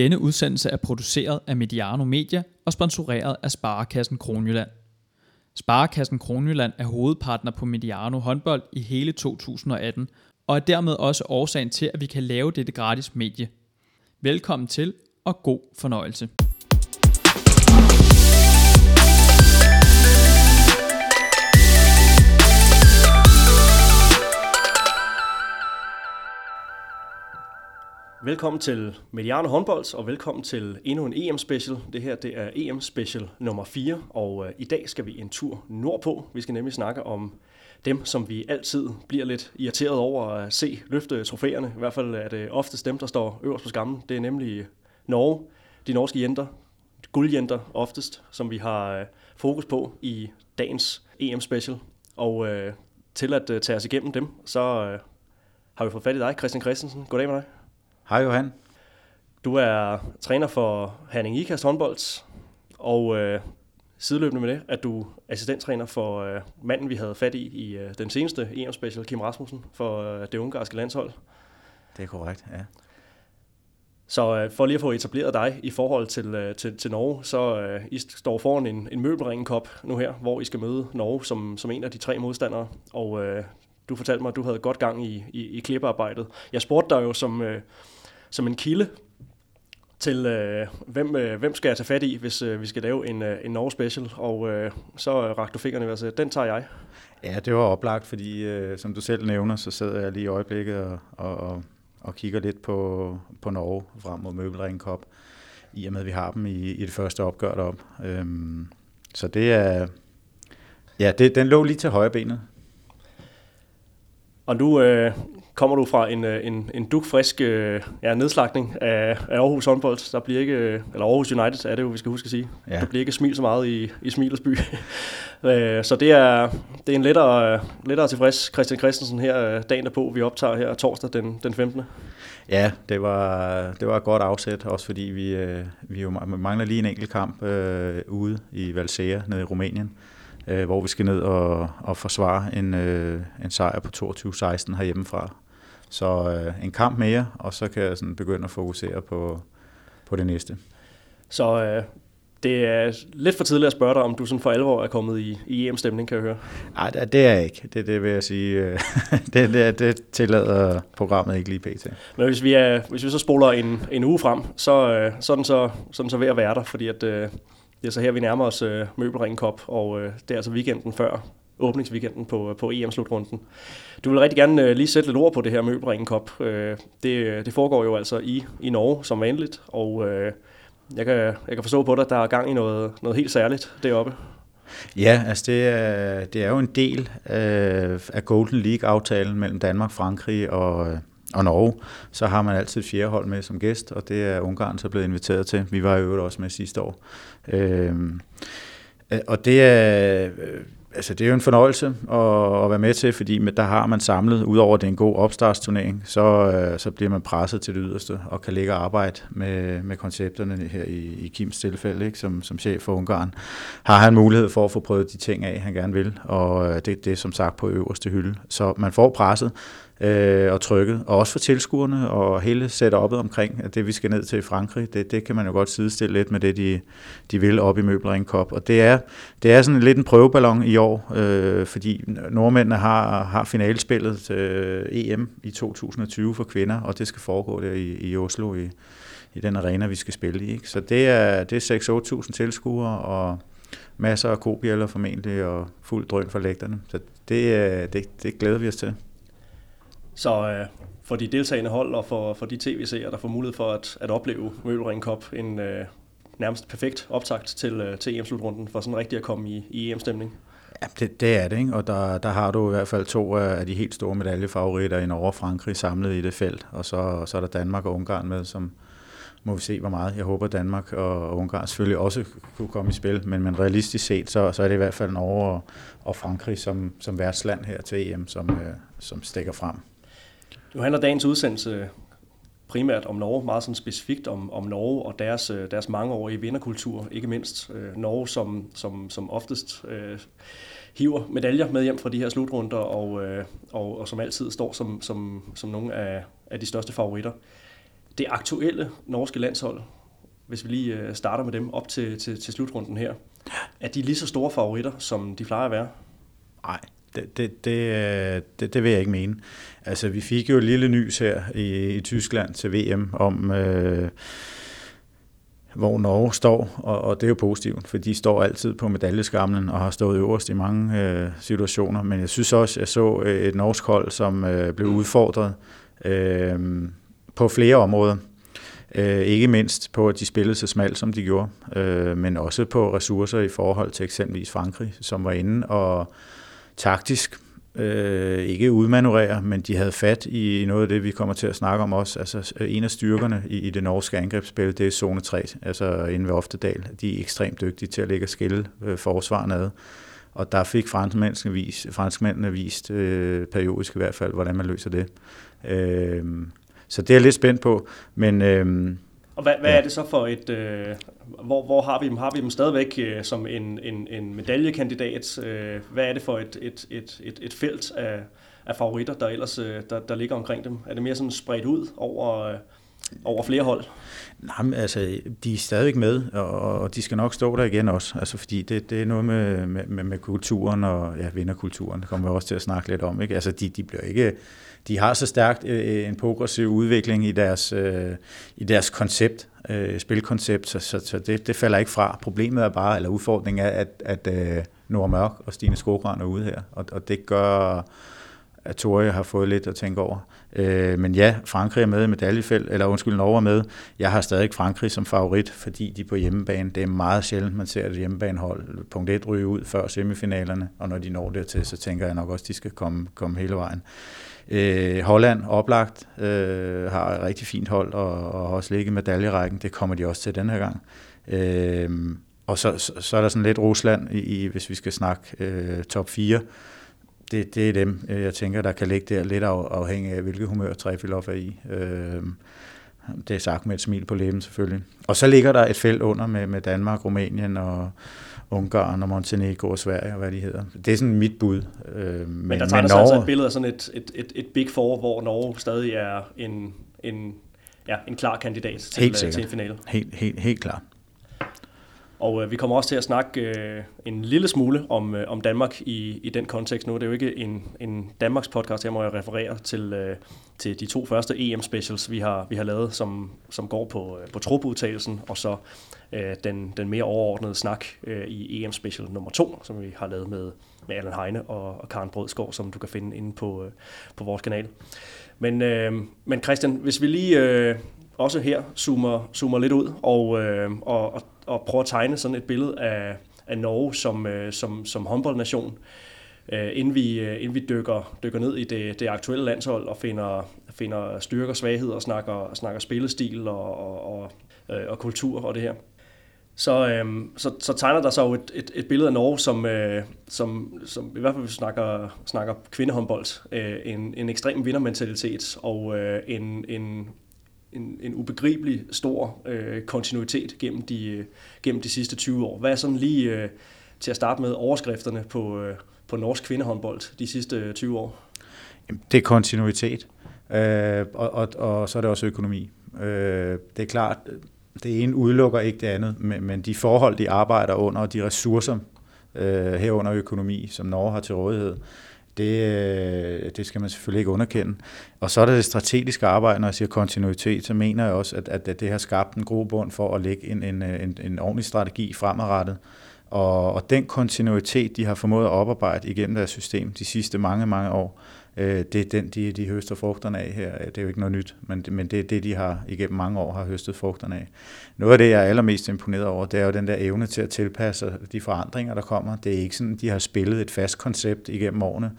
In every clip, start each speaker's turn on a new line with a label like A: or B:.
A: Denne udsendelse er produceret af Mediano Media og sponsoreret af Sparekassen Kronjylland. Sparekassen Kronjylland er hovedpartner på Mediano håndbold i hele 2018, og er dermed også årsagen til, at vi kan lave dette gratis medie. Velkommen til, og god fornøjelse.
B: Velkommen til Mediano Håndbolds, og velkommen til endnu en EM-special. Det her det er EM-special nummer 4, og øh, i dag skal vi en tur nordpå. Vi skal nemlig snakke om dem, som vi altid bliver lidt irriteret over at se løfte trofæerne. I hvert fald er det oftest dem, der står øverst på skammen. Det er nemlig Norge, de norske jenter, guldjenter oftest, som vi har øh, fokus på i dagens EM-special. Og øh, til at øh, tage os igennem dem, så øh, har vi fået fat i dig, Christian Christensen. Goddag med dig.
C: Hej Johan.
B: Du er træner for Herning Ikast håndbold, og øh, sideløbende med det, at du er assistenttræner for øh, manden, vi havde fat i i øh, den seneste EM-special, Kim Rasmussen, for øh, det ungarske landshold.
C: Det er korrekt, ja.
B: Så øh, for lige at få etableret dig i forhold til, øh, til, til Norge, så øh, I står foran en, en møbelringekop nu her, hvor I skal møde Norge som, som en af de tre modstandere. Og øh, du fortalte mig, at du havde godt gang i, i, i klippearbejdet. Jeg spurgte dig jo som, øh, som en kilde til, øh, hvem, øh, hvem skal jeg tage fat i, hvis øh, vi skal lave en, øh, en Norge special, og øh, så rakte du fingrene og sagde, den tager jeg.
C: Ja, det var oplagt, fordi øh, som du selv nævner, så sidder jeg lige i øjeblikket og, og, og, kigger lidt på, på Norge frem mod Møbelringen Cup, i og med at vi har dem i, i det første opgør derop. Øhm, så det er, ja, det, den lå lige til højre benet.
B: Og nu øh, kommer du fra en, øh, en, en dukfrisk øh, ja, nedslagning af, af Aarhus håndbold. Der bliver ikke, øh, eller Aarhus United er det jo, vi skal huske at sige. Ja. Der bliver ikke smil så meget i, i Smilesby. Øh, så det er, det er en lettere, lettere tilfreds Christian Christensen her dagen derpå. Vi optager her torsdag den, den 15.
C: Ja, det var, det var et godt afsæt, også fordi vi, vi jo mangler lige en enkelt kamp øh, ude i Valsea nede i Rumænien øh, hvor vi skal ned og, og forsvare en, øh, en sejr på 22-16 herhjemmefra. Så øh, en kamp mere, og så kan jeg sådan begynde at fokusere på, på det næste.
B: Så øh, det er lidt for tidligt at spørge dig, om du sådan for alvor er kommet i, i EM-stemning, kan jeg høre.
C: Nej, det er jeg ikke. Det, det vil jeg sige. det, det, det tillader programmet ikke lige pt.
B: Men hvis vi, er, hvis vi så spoler en, en uge frem, så, øh, så, er den så, så, den så ved at være der, fordi at, øh, det er så her, vi nærmer os øh, Møbelringen Cup, og øh, det er altså weekenden før åbningsweekenden på, på EM-slutrunden. Du vil rigtig gerne øh, lige sætte lidt ord på det her Møbringen Cup. Øh, det, øh, det foregår jo altså i, i Norge som vanligt, og øh, jeg, kan, jeg kan forstå på dig, at der er gang i noget, noget helt særligt deroppe.
C: Ja, altså det er, det er jo en del øh, af Golden League-aftalen mellem Danmark, Frankrig og, øh, og Norge, så har man altid et fjerde hold med som gæst, og det er Ungarn så blevet inviteret til. Vi var jo også med sidste år. Øh, og det er, øh, altså det er jo en fornøjelse at, at være med til, fordi der har man samlet, udover at det er en god opstartsturnering, så, øh, så bliver man presset til det yderste og kan ligge og arbejde med, med koncepterne her i, i Kims tilfælde, ikke? Som, som chef for Ungarn. Har han mulighed for at få prøvet de ting af, han gerne vil, og øh, det, det er som sagt på øverste hylde. Så man får presset, øh, og trykket, og også for tilskuerne og hele setup'et omkring at det, vi skal ned til i Frankrig, det, det kan man jo godt sidestille lidt med det, de, de vil op i Møbelring Cup. Og det er, det er sådan lidt en prøveballon i år, øh, fordi nordmændene har, har finalespillet øh, EM i 2020 for kvinder, og det skal foregå der i, i Oslo i, i den arena, vi skal spille i. Ikke? Så det er, det er 6-8.000 tilskuere, og masser af kobjælder formentlig, og fuld drøn for lægterne. Så det, øh, det, det glæder vi os til.
B: Så øh, for de deltagende hold og for, for de tv-seere, der får mulighed for at, at opleve Møbelring Cup, en øh, nærmest perfekt optakt til, øh, til EM-slutrunden, for sådan rigtig at komme i, i EM-stemning.
C: Ja, det, det er det, ikke? og der, der har du i hvert fald to af de helt store medaljefavoritter i Norge og Frankrig samlet i det felt, og så, så er der Danmark og Ungarn med, som må vi se, hvor meget. Jeg håber, Danmark og Ungarn selvfølgelig også kunne komme i spil, men, men realistisk set, så, så er det i hvert fald Norge og, og Frankrig som, som værtsland her til EM, som, øh, som stikker frem.
B: Nu handler dagens udsendelse primært om Norge, meget sådan specifikt om, om Norge og deres, øh, deres mangeårige vinderkultur, ikke mindst øh, Norge, som, som, som oftest øh, hiver medaljer med hjem fra de her slutrunder, og, øh, og, og som altid står som, som, som nogle af, af de største favoritter. det aktuelle norske landshold, hvis vi lige øh, starter med dem op til, til, til slutrunden her, er de lige så store favoritter, som de plejer at være?
C: Nej, det, det, det, det, det vil jeg ikke mene. Altså, vi fik jo et lille nys her i, i Tyskland til VM om, øh, hvor Norge står, og, og det er jo positivt, for de står altid på medaljeskamlen og har stået øverst i mange øh, situationer. Men jeg synes også, jeg så øh, et norsk hold, som øh, blev udfordret øh, på flere områder. Øh, ikke mindst på, at de spillede så smalt, som de gjorde, øh, men også på ressourcer i forhold til eksempelvis Frankrig, som var inde og taktisk øh, ikke udmanøvrere, men de havde fat i noget af det, vi kommer til at snakke om også. Altså en af styrkerne i, i det norske angrebsspil, det er zone 3, altså inde ved Oftedal. De er ekstremt dygtige til at lægge skille øh, forsvarene ad. Og der fik franskmændene vist, franskmændene vist øh, periodisk i hvert fald, hvordan man løser det. Øh, så det er jeg lidt spændt på, men... Øh,
B: og hvad, hvad ja. er det så for et, øh, hvor, hvor har vi dem? Har vi dem stadigvæk øh, som en, en, en medaljekandidat? Øh, hvad er det for et, et, et, et, et felt af, af favoritter, der ellers øh, der, der ligger omkring dem? Er det mere sådan spredt ud over, øh, over flere hold?
C: Nej, men altså, de er stadigvæk med, og, og de skal nok stå der igen også, altså, fordi det, det er noget med, med, med kulturen og ja, vinderkulturen, det kommer vi også til at snakke lidt om. Ikke? Altså, de, de bliver ikke de har så stærkt øh, en progressiv udvikling i deres, øh, i deres koncept, øh, spilkoncept, så, så, så det, det falder ikke fra. Problemet er bare, eller udfordringen er, at, at øh, Nora Mørk og Stine Skogran er ude her, og, og det gør, at Tore har fået lidt at tænke over. Øh, men ja, Frankrig er med i medaljefelt, eller undskyld, Norge er med. Jeg har stadig Frankrig som favorit, fordi de på hjemmebane, det er meget sjældent, man ser et hjemmebanehold punkt 1 ryge ud før semifinalerne, og når de når dertil, så tænker jeg nok også, at de skal komme, komme hele vejen. Øh, Holland, oplagt, øh, har et rigtig fint hold, og, og også ligget i medaljerækken. Det kommer de også til den her gang. Øh, og så, så, så er der sådan lidt Rusland, i, i hvis vi skal snakke øh, top 4. Det, det er dem, øh, jeg tænker, der kan ligge der lidt af, afhængig af, hvilket humør Trefilov er i. Øh, det er sagt med et smil på læben selvfølgelig. Og så ligger der et felt under med, med Danmark, Rumænien og, Ungarn og Montenegro og Sverige og hvad de hedder. Det er sådan mit bud.
B: Øh, men, men der tager sig altså et billede af sådan et, et, et, et big four, hvor Norge stadig er en, en, ja, en klar kandidat til, helt til en finale.
C: Helt, helt, helt klart.
B: Og øh, vi kommer også til at snakke øh, en lille smule om, øh, om Danmark i, i den kontekst nu. Det er jo ikke en, en Danmarks podcast, her må jeg referere til, øh, til de to første EM-specials, vi har, vi har lavet, som, som går på, øh, på trupudtagelsen, og så øh, den, den mere overordnede snak øh, i EM-special nummer to, som vi har lavet med, med Allan Heine og, og Karen Brødskov, som du kan finde inde på, øh, på vores kanal. Men, øh, men Christian, hvis vi lige øh, også her zoomer, zoomer lidt ud og, øh, og, og, og prøver at tegne sådan et billede af, af Norge som, øh, som, som håndboldnation, øh, inden vi, øh, inden vi dykker, dykker ned i det, det aktuelle landshold og finder, finder styrker, svagheder og snakker, snakker spillestil og, og, og, øh, og kultur og det her. Så, øh, så, så tegner der sig jo et, et, et billede af Norge, som, øh, som, som i hvert fald, hvis vi snakker, snakker kvindehåndbold, øh, en, en ekstrem vindermentalitet og øh, en, en, en, en ubegribelig stor øh, kontinuitet gennem de, øh, gennem de sidste 20 år. Hvad er sådan lige øh, til at starte med overskrifterne på, øh, på norsk kvindehåndbold de sidste øh, 20 år?
C: Jamen, Det er kontinuitet, øh, og, og, og så er det også økonomi. Øh, det er klart, øh, det ene udelukker ikke det andet, men, men de forhold, de arbejder under, og de ressourcer, øh, herunder økonomi, som Norge har til rådighed, øh, Øh, det skal man selvfølgelig ikke underkende. Og så er der det strategiske arbejde, når jeg siger kontinuitet, så mener jeg også, at, at det har skabt en god bund for at lægge en, en, øh, en, en ordentlig strategi fremadrettet. Og, og den kontinuitet, de har formået at oparbejde igennem deres system de sidste mange, mange år, Øh, det er den, de, de høster frugterne af her. Det er jo ikke noget nyt, men, men det er det, de har igennem mange år har høstet frugterne af. Noget af det, jeg er allermest imponeret over, det er jo den der evne til at tilpasse de forandringer, der kommer. Det er ikke sådan, de har spillet et fast koncept igennem årene.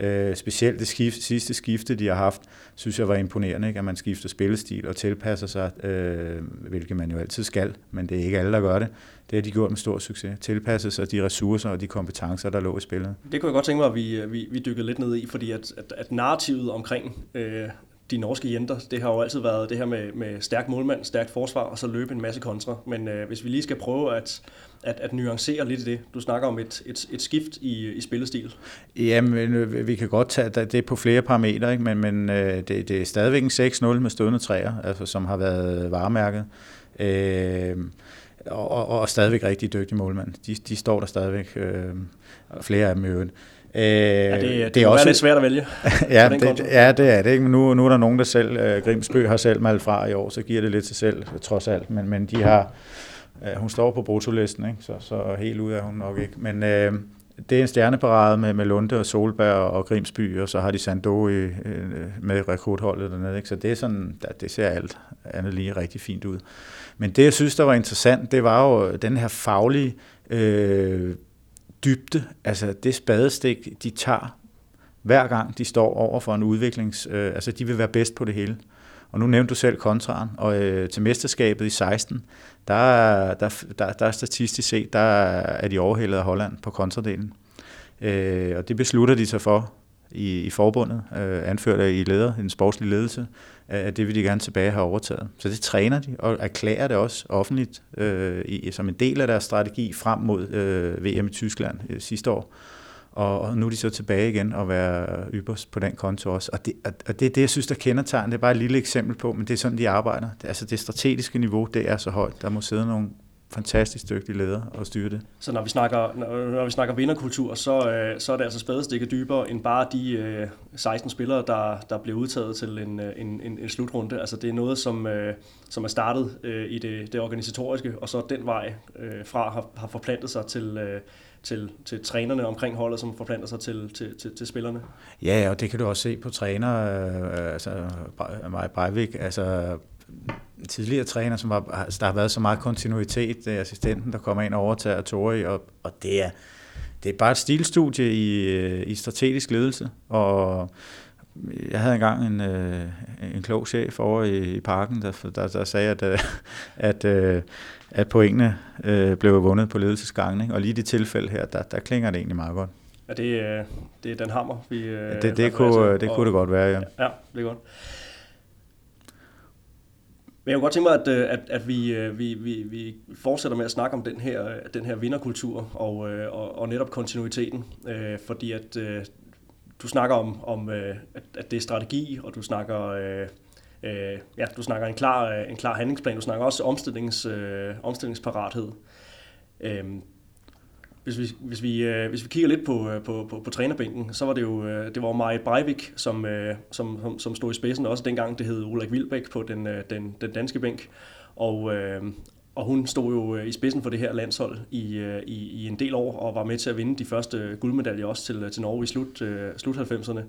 C: Øh, specielt det skift, sidste skifte, de har haft, synes jeg var imponerende, ikke? at man skifter spillestil og tilpasser sig, øh, hvilket man jo altid skal, men det er ikke alle, der gør det. Det har de gjort med stor succes. Tilpasset sig de ressourcer og de kompetencer, der lå i spillet.
B: Det kunne jeg godt tænke mig, at vi, øh, vi, vi dykkede lidt ned i, fordi at, at, at narrativet omkring øh, de norske jenter, det har jo altid været det her med, med stærk målmand, stærkt forsvar, og så løbe en masse kontra. Men øh, hvis vi lige skal prøve at, at, at nuancere lidt i det, du snakker om et, et, et skift i, i spillestil.
C: Jamen, øh, vi kan godt tage det på flere parametre, ikke? men, men øh, det, det er stadigvæk en 6-0 med stående træer, altså, som har været varemærket. Øh, og, og stadigvæk rigtig dygtige målmænd. De, de står der stadigvæk, øh, flere af dem i øvrigt.
B: Øh, ja, det, det, det er også lidt svært at vælge.
C: ja, det, ja, det er det. Ikke? Nu, nu er der nogen, der selv, øh, Grimsbø har selv maldt fra i år, så giver det lidt til selv, trods alt. Men, men de har, øh, hun står på brutolisten, ikke? Så, så helt ud er hun nok ikke. Men øh, det er en stjerneparade med, med Lunde og Solberg og Grimsby, og så har de Sando i, øh, med rekrutholdet dernede. Ikke? Så det, er sådan, det ser alt andet lige rigtig fint ud. Men det, jeg synes, der var interessant, det var jo den her faglige øh, dybde, altså det spadestik, de tager hver gang de står over for en udviklings... Øh, altså de vil være bedst på det hele. Og nu nævnte du selv kontraren, og øh, til mesterskabet i 16, der, der, der, der er statistisk set, der er de overhældet af Holland på kontradelen. Øh, og det beslutter de sig for i, i forbundet, øh, anført af i leder, en sportslig ledelse, at det vil de gerne tilbage have overtaget. Så det træner de, og erklærer det også offentligt øh, i, som en del af deres strategi frem mod øh, VM i Tyskland øh, sidste år. Og, og nu er de så tilbage igen og være ypperst på den konto også. Og det, og det er det, jeg synes, der kendetegner. Det er bare et lille eksempel på, men det er sådan, de arbejder. Det, altså det strategiske niveau, det er så højt. Der må sidde nogle fantastisk dygtige leder og styre det.
B: Så når vi snakker, når vi snakker vinderkultur, så, øh, så er det altså spadestikket dybere end bare de øh, 16 spillere, der, der bliver udtaget til en, øh, en, en, en slutrunde. Altså det er noget, som, øh, som er startet øh, i det, det organisatoriske, og så den vej øh, fra har, har forplantet sig til, øh, til, til trænerne omkring holdet, som forplanter sig til, til, til, til spillere.
C: Ja, og det kan du også se på træner, øh, altså Maj Breivik, altså tidligere træner, som har, altså, der har været så meget kontinuitet, er assistenten, der kommer ind og overtager Tori, og, og det, er, det er bare et stilstudie i, øh, i strategisk ledelse, og jeg havde engang en, øh, en klog chef over i, i parken, der, der, der sagde, at, øh, at, at pointene blev vundet på ledelsesgangen, ikke? og lige i det tilfælde her, der, der klinger det egentlig meget godt.
B: Ja, det, det er den hammer, vi...
C: Ja, det, det, kunne, det kunne det godt være, ja.
B: Ja, det er godt. Men jeg kunne godt tænke mig, at, øh, at, at vi, øh, vi, vi, vi fortsætter med at snakke om den her, øh, den her vinderkultur og, og, og netop kontinuiteten. Fordi at du snakker om, om at, at det er strategi, og du snakker, ja, du snakker en klar, en klar handlingsplan. Du snakker også omstillings, omstillingsparathed. Øhm, hvis vi, hvis vi, øh, hvis vi kigger lidt på, øh, på, på, på trænerbænken, så var det jo øh, det var Maja Breivik, som, øh, som, som, som stod i spidsen, også dengang det hed Ulrik Vilbæk på den, øh, den, den danske bænk. Og, øh, og hun stod jo øh, i spidsen for det her landshold i, øh, i, i en del år, og var med til at vinde de første guldmedaljer også til, til Norge i slut, øh, slut 90'erne.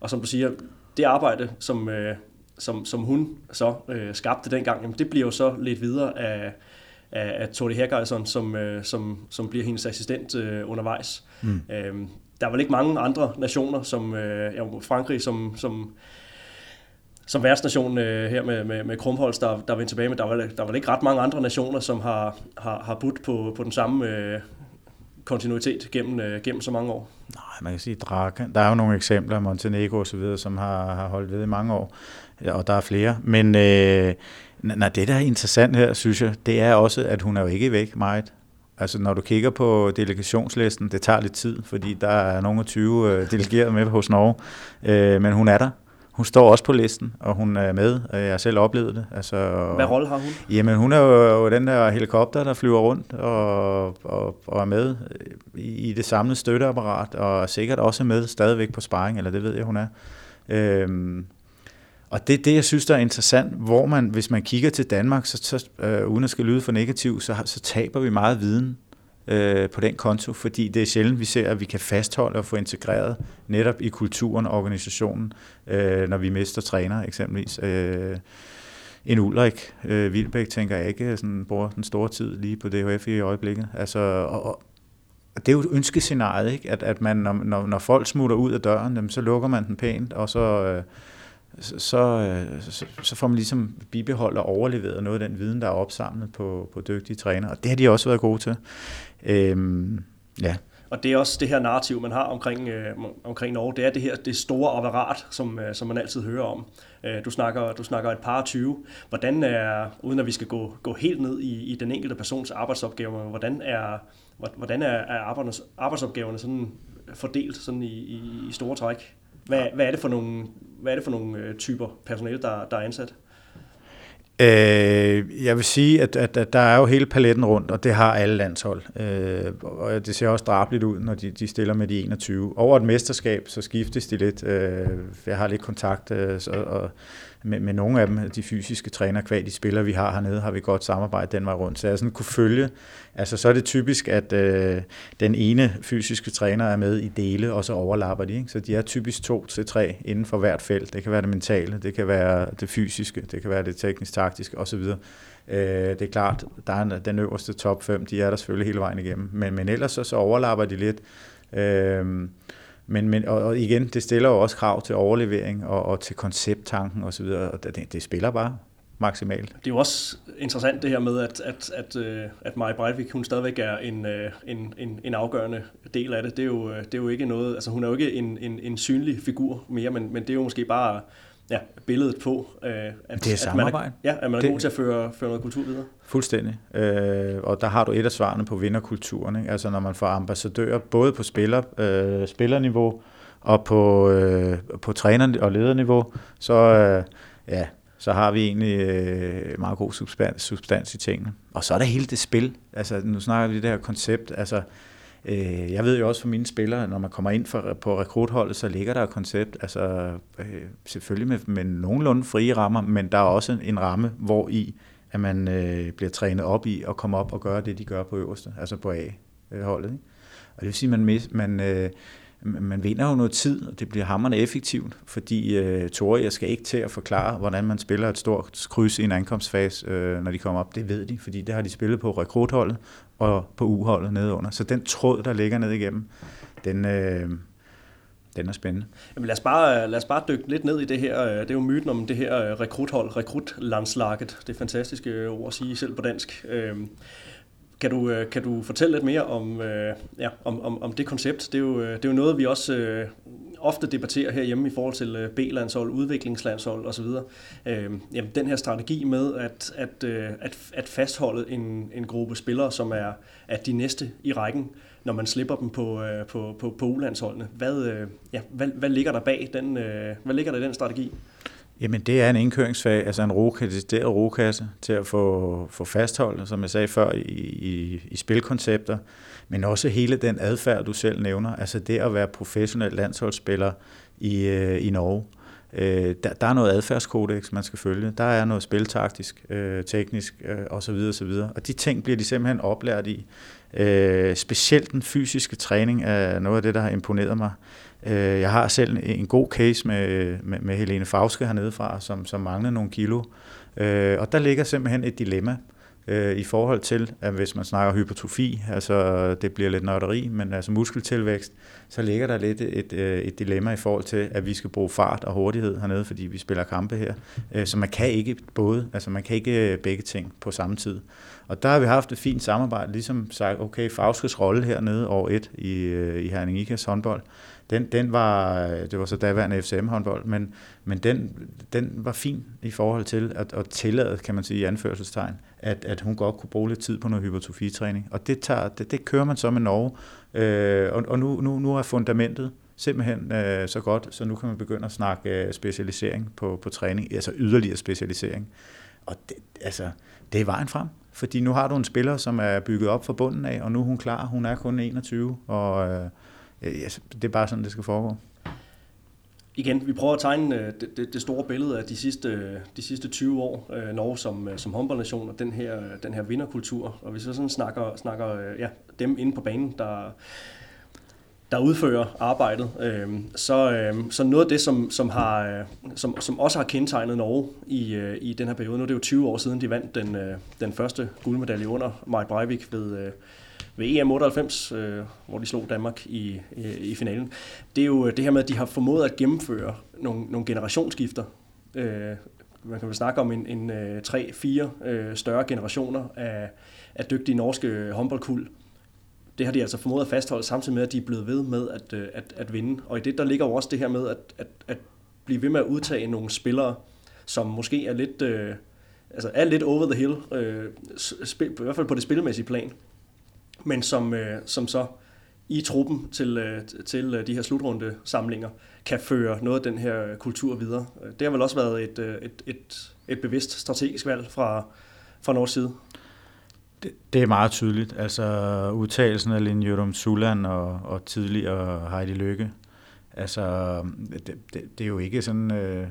B: Og som du siger, det arbejde, som, øh, som, som hun så øh, skabte dengang, jamen det bliver jo så lidt videre af, af, af Tori Hergeisson, som, øh, som, som bliver hendes assistent øh, undervejs. Mm. Øhm, der er vel ikke mange andre nationer, som øh, ja, Frankrig, som, som, som værtsnation øh, her med, med, med Krumholz, der, der vendte tilbage, men der var, der var ikke ret mange andre nationer, som har, har, har budt på, på den samme øh, kontinuitet gennem, øh, gennem så mange år.
C: Nej, man kan sige Draka. Der er jo nogle eksempler, Montenegro og så videre, som har, har holdt ved i mange år, og der er flere. Men øh, Nej, det der er interessant her, synes jeg, det er også, at hun er jo ikke væk meget. Altså når du kigger på delegationslisten, det tager lidt tid, fordi der er nogle af 20 øh, delegeret med hos Norge, øh, men hun er der. Hun står også på listen, og hun er med. Jeg har selv oplevet det. Altså,
B: Hvad rolle har hun?
C: Jamen, hun er jo den der helikopter, der flyver rundt og, og, og er med i, i det samlede støtteapparat, og er sikkert også med stadigvæk på sparring, eller det ved jeg, hun er. Øhm, og det er det, jeg synes, der er interessant, hvor man, hvis man kigger til Danmark, så, så øh, uden at skal lyde for negativ, så, så taber vi meget viden øh, på den konto, fordi det er sjældent, vi ser, at vi kan fastholde og få integreret netop i kulturen og organisationen, øh, når vi mister træner eksempelvis. Øh, en Ulrik øh, Vilbæk tænker jeg ikke øh, sådan, bruger den store tid lige på DHF i øjeblikket. Altså, og, og det er jo et ønskescenarie, ikke? At, at man, når, når, når folk smutter ud af døren, jamen, så lukker man den pænt, og så... Øh, så, så, så får man ligesom bibeholdt og overleveret noget af den viden, der er opsamlet på, på dygtige trænere. Og det har de også været gode til. Øhm, ja.
B: og det er også det her narrativ, man har omkring, øh, omkring Norge, det er det her det store apparat, som, øh, som man altid hører om. Øh, du, snakker, du snakker et par 20. Hvordan er, uden at vi skal gå, gå helt ned i, i den enkelte persons arbejdsopgaver, hvordan er, hvordan er, er arbejdsopgaverne sådan fordelt sådan i, i, i store træk? Hvad, hvad er det for nogle, hvad er det for nogle øh, typer personale, der, der er ansat?
C: Øh, jeg vil sige, at, at, at der er jo hele paletten rundt, og det har alle landshold. Øh, og det ser også drabligt ud, når de, de stiller med de 21. Over et mesterskab, så skiftes de lidt. Øh, jeg har lidt kontakt, øh, så, og med, med nogle af dem, de fysiske træner, kvad de spillere, vi har hernede, har vi godt samarbejde den vej rundt. Så jeg sådan kunne følge, altså så er det typisk, at øh, den ene fysiske træner er med i dele, og så overlapper de. Ikke? Så de er typisk to til tre inden for hvert felt. Det kan være det mentale, det kan være det fysiske, det kan være det teknisk-taktiske osv. Øh, det er klart, der er den øverste top 5, de er der selvfølgelig hele vejen igennem. Men, men ellers så, så overlapper de lidt. Øh, men, men, og, og igen, det stiller jo også krav til overlevering og, og til koncepttanken osv., og det, det spiller bare maksimalt.
B: Det er jo også interessant det her med, at, at, at, øh, at Maja Breivik, hun stadigvæk er en, øh, en, en, en afgørende del af det. Det er jo, øh, det er jo ikke noget, altså hun er jo ikke en, en, en synlig figur mere, men, men det er jo måske bare ja, billedet på,
C: øh, at, det er at, man er,
B: ja, at man er det, god til at føre, føre noget kultur videre.
C: Fuldstændig. Øh, og der har du et af svarene på vinderkulturen. Ikke? Altså når man får ambassadører, både på spiller, øh, spillerniveau og på, øh, på træner- og lederniveau, så, øh, ja, så har vi egentlig øh, meget god substans, substans i tingene. Og så er der hele det spil. Altså nu snakker vi det her koncept. Altså, Øh, jeg ved jo også for mine spillere, når man kommer ind for, på rekrutholdet, så ligger der et koncept, altså øh, selvfølgelig med, med nogenlunde frie rammer, men der er også en ramme, hvor i at man øh, bliver trænet op i at komme op og gøre det, de gør på øverste, altså på A-holdet. Ikke? Og det vil sige, at man, man, øh, man vinder jo noget tid, og det bliver hammerne effektivt, fordi øh, jeg skal ikke til at forklare, hvordan man spiller et stort kryds i en ankomstfase, øh, når de kommer op. Det ved de, fordi det har de spillet på rekrutholdet og på uholdet nedenunder. Så den tråd, der ligger ned igennem, den, øh, den er spændende.
B: Jamen lad, os bare, lad os bare dykke lidt ned i det her. Øh, det er jo myten om det her øh, rekruthold, rekrutlandslaget. Det er fantastiske ord at sige selv på dansk. Øh, kan du, øh, kan du fortælle lidt mere om, øh, ja, om, om, om det koncept? Det er, jo, øh, det er jo noget, vi også øh, ofte debatterer herhjemme i forhold til øh, B-landshold, udviklingslandshold osv. Øh, jamen, den her strategi med at, at, at, at fastholde en, en gruppe spillere, som er, at de næste i rækken, når man slipper dem på, på, på, på U-landsholdene. Hvad, ja, hvad, hvad ligger der bag den, hvad ligger der i den strategi?
C: Jamen det er en indkøringsfag, altså en rokasse, rokasse til at få, få fastholdt, som jeg sagde før, i, i, i spilkoncepter, men også hele den adfærd, du selv nævner, altså det at være professionel landsholdsspiller i, øh, i Norge. Øh, der, der er noget adfærdskodex, man skal følge. Der er noget spiltaktisk, øh, teknisk øh, osv. osv. Og de ting bliver de simpelthen oplært i. Øh, specielt den fysiske træning er noget af det, der har imponeret mig. Øh, jeg har selv en god case med, med, med Helene Fauske hernede fra, som, som mangler nogle kilo. Øh, og der ligger simpelthen et dilemma øh, i forhold til, at hvis man snakker hypertrofi, altså det bliver lidt nørderi, men altså muskeltilvækst, så ligger der lidt et, øh, et, dilemma i forhold til, at vi skal bruge fart og hurtighed hernede, fordi vi spiller kampe her. Øh, så man kan ikke både, altså man kan ikke øh, begge ting på samme tid. Og der har vi haft et fint samarbejde, ligesom sagt, okay, Fauskes rolle hernede over et i, i Herning Ikas håndbold, den, den var, det var så daværende FCM håndbold, men, men den, den var fin i forhold til at, at tillade, kan man sige i anførselstegn, at, at hun godt kunne bruge lidt tid på noget hypertrofitræning. Og det, tager, det, det kører man så med Norge, øh, og, og nu, nu, nu er fundamentet simpelthen øh, så godt, så nu kan man begynde at snakke øh, specialisering på, på træning, altså yderligere specialisering. Og det, altså, det er vejen frem, fordi nu har du en spiller, som er bygget op fra bunden af, og nu er hun klar, hun er kun 21, og øh, Øh, det er bare sådan, det skal foregå.
B: Igen, vi prøver at tegne øh, det, det, det store billede af de sidste, øh, de sidste 20 år, øh, Norge som, som håndboldnation, og den her, den her vinderkultur. Og hvis vi sådan snakker, snakker ja, dem inde på banen, der, der udfører arbejdet, øh, så, øh, så noget af det, som, som, har, som, som også har kendetegnet Norge i, øh, i den her periode, nu er det jo 20 år siden, de vandt den, øh, den første guldmedalje under Maja Breivik ved, øh, ved EM 98, øh, hvor de slog Danmark i, i, i finalen, det er jo øh, det her med, at de har formået at gennemføre nogle, nogle generationsskifter. Øh, man kan vel snakke om en, en øh, tre-fire øh, større generationer af, af dygtige norske øh, håndboldkuld. Det det har de altså formået at fastholde, samtidig med, at de er blevet ved med at, øh, at, at vinde. Og i det, der ligger jo også det her med at, at, at blive ved med at udtage nogle spillere, som måske er lidt, øh, altså er lidt over the hill, øh, spil, i hvert fald på det spillemæssige plan, men som, øh, som så i truppen til, øh, til øh, de her slutrunde samlinger kan føre noget af den her øh, kultur videre. Øh, det har vel også været et, øh, et, et, et bevidst strategisk valg fra, fra Nords side.
C: Det, det er meget tydeligt. Altså udtalelsen af Lin Jørgen Sulan og, og tidligere Heidi Lykke. Altså, det, det, det er jo ikke sådan... Øh,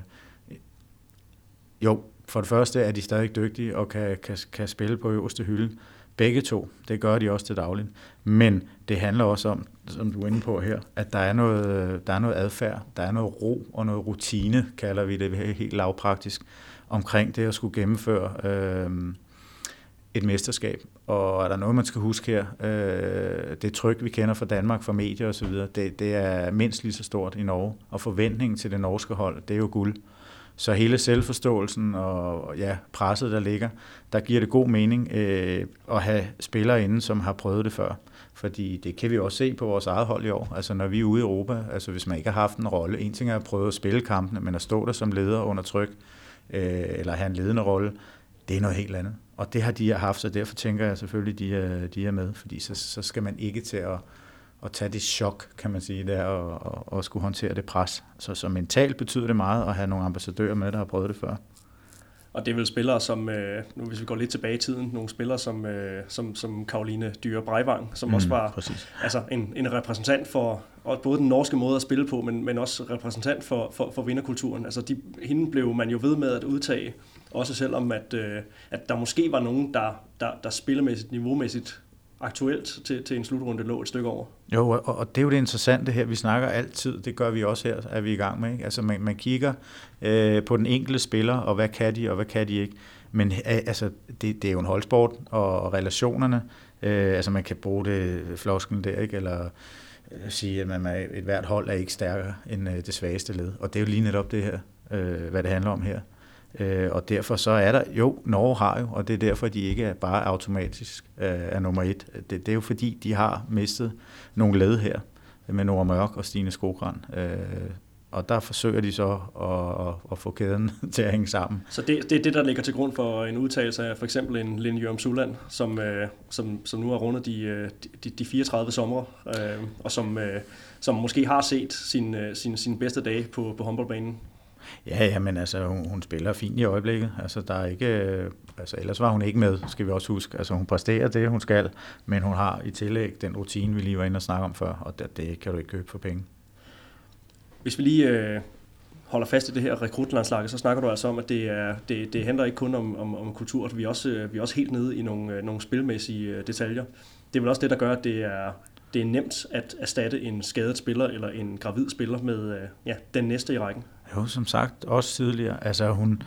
C: jo, for det første er de stadig dygtige og kan, kan, kan spille på øverste hylde. Begge to, det gør de også til dagligt. Men det handler også om, som du er inde på her, at der er noget, der er noget adfærd, der er noget ro og noget rutine, kalder vi det helt lavpraktisk, omkring det at skulle gennemføre øh, et mesterskab. Og er der noget, man skal huske her, øh, det tryk, vi kender fra Danmark, fra medier osv., det, det er mindst lige så stort i Norge. Og forventningen til det norske hold, det er jo guld. Så hele selvforståelsen og ja, presset, der ligger, der giver det god mening øh, at have spillere inde, som har prøvet det før. Fordi det kan vi også se på vores eget hold i år. Altså når vi er ude i Europa, altså hvis man ikke har haft en rolle, en ting er at prøve at spille kampene, men at stå der som leder under tryk, øh, eller have en ledende rolle, det er noget helt andet. Og det har de haft, så derfor tænker jeg selvfølgelig, de er, de er med, fordi så, så skal man ikke til at, at tage det chok, kan man sige, der, og, og, og skulle håndtere det pres. Så, så mentalt betyder det meget at have nogle ambassadører med, der har prøvet det før.
B: Og det er vel spillere som, øh, nu hvis vi går lidt tilbage i tiden, nogle spillere som, øh, som, som Karoline Dyre Breivang, som mm, også var præcis. altså en, en repræsentant for og både den norske måde at spille på, men, men også repræsentant for, for, for vinderkulturen. Altså de, hende blev man jo ved med at udtage, også selvom at, øh, at der måske var nogen, der, der, der spillemæssigt, niveaumæssigt aktuelt til, til en slutrunde lå et stykke over.
C: Jo, og, og det er jo det interessante her. Vi snakker altid, det gør vi også her, er vi i gang med. Ikke? Altså man, man kigger øh, på den enkelte spiller, og hvad kan de, og hvad kan de ikke. Men øh, altså, det, det er jo en holdsport, og relationerne, øh, altså man kan bruge det flosken der, ikke? eller øh, sige, at man, et hvert hold er ikke stærkere end øh, det svageste led. Og det er jo lige netop det her, øh, hvad det handler om her. Øh, og derfor så er der, jo, Norge har jo, og det er derfor, de ikke er bare automatisk øh, er nummer et. Det, det er jo fordi, de har mistet nogle led her med Nora Mørk og Stine Skogran. Øh, og der forsøger de så at, at, at få kæden til at hænge sammen.
B: Så det, det er det, der ligger til grund for en udtalelse af for eksempel en Linde Jørgen Suland, som, øh, som, som nu har rundet de, øh, de, de 34 somre, øh, og som, øh, som måske har set sin, øh, sin, sin bedste dage på, på håndboldbanen
C: Ja, ja, men altså, hun, hun spiller fint i øjeblikket. Altså, der er ikke, altså, ellers var hun ikke med, skal vi også huske. Altså, hun præsterer det, hun skal, men hun har i tillæg den rutine, vi lige var inde og snakke om før, og det, det kan du ikke købe for penge.
B: Hvis vi lige øh, holder fast i det her rekrutlandslag, så snakker du altså om, at det, er, det, det handler ikke kun om, om, om kultur, vi er, også, øh, vi er også helt nede i nogle, øh, nogle spilmæssige øh, detaljer. Det er vel også det, der gør, at det er, det er nemt at erstatte en skadet spiller eller en gravid spiller med ja, den næste i rækken.
C: Jo, som sagt, også tidligere. Altså hun,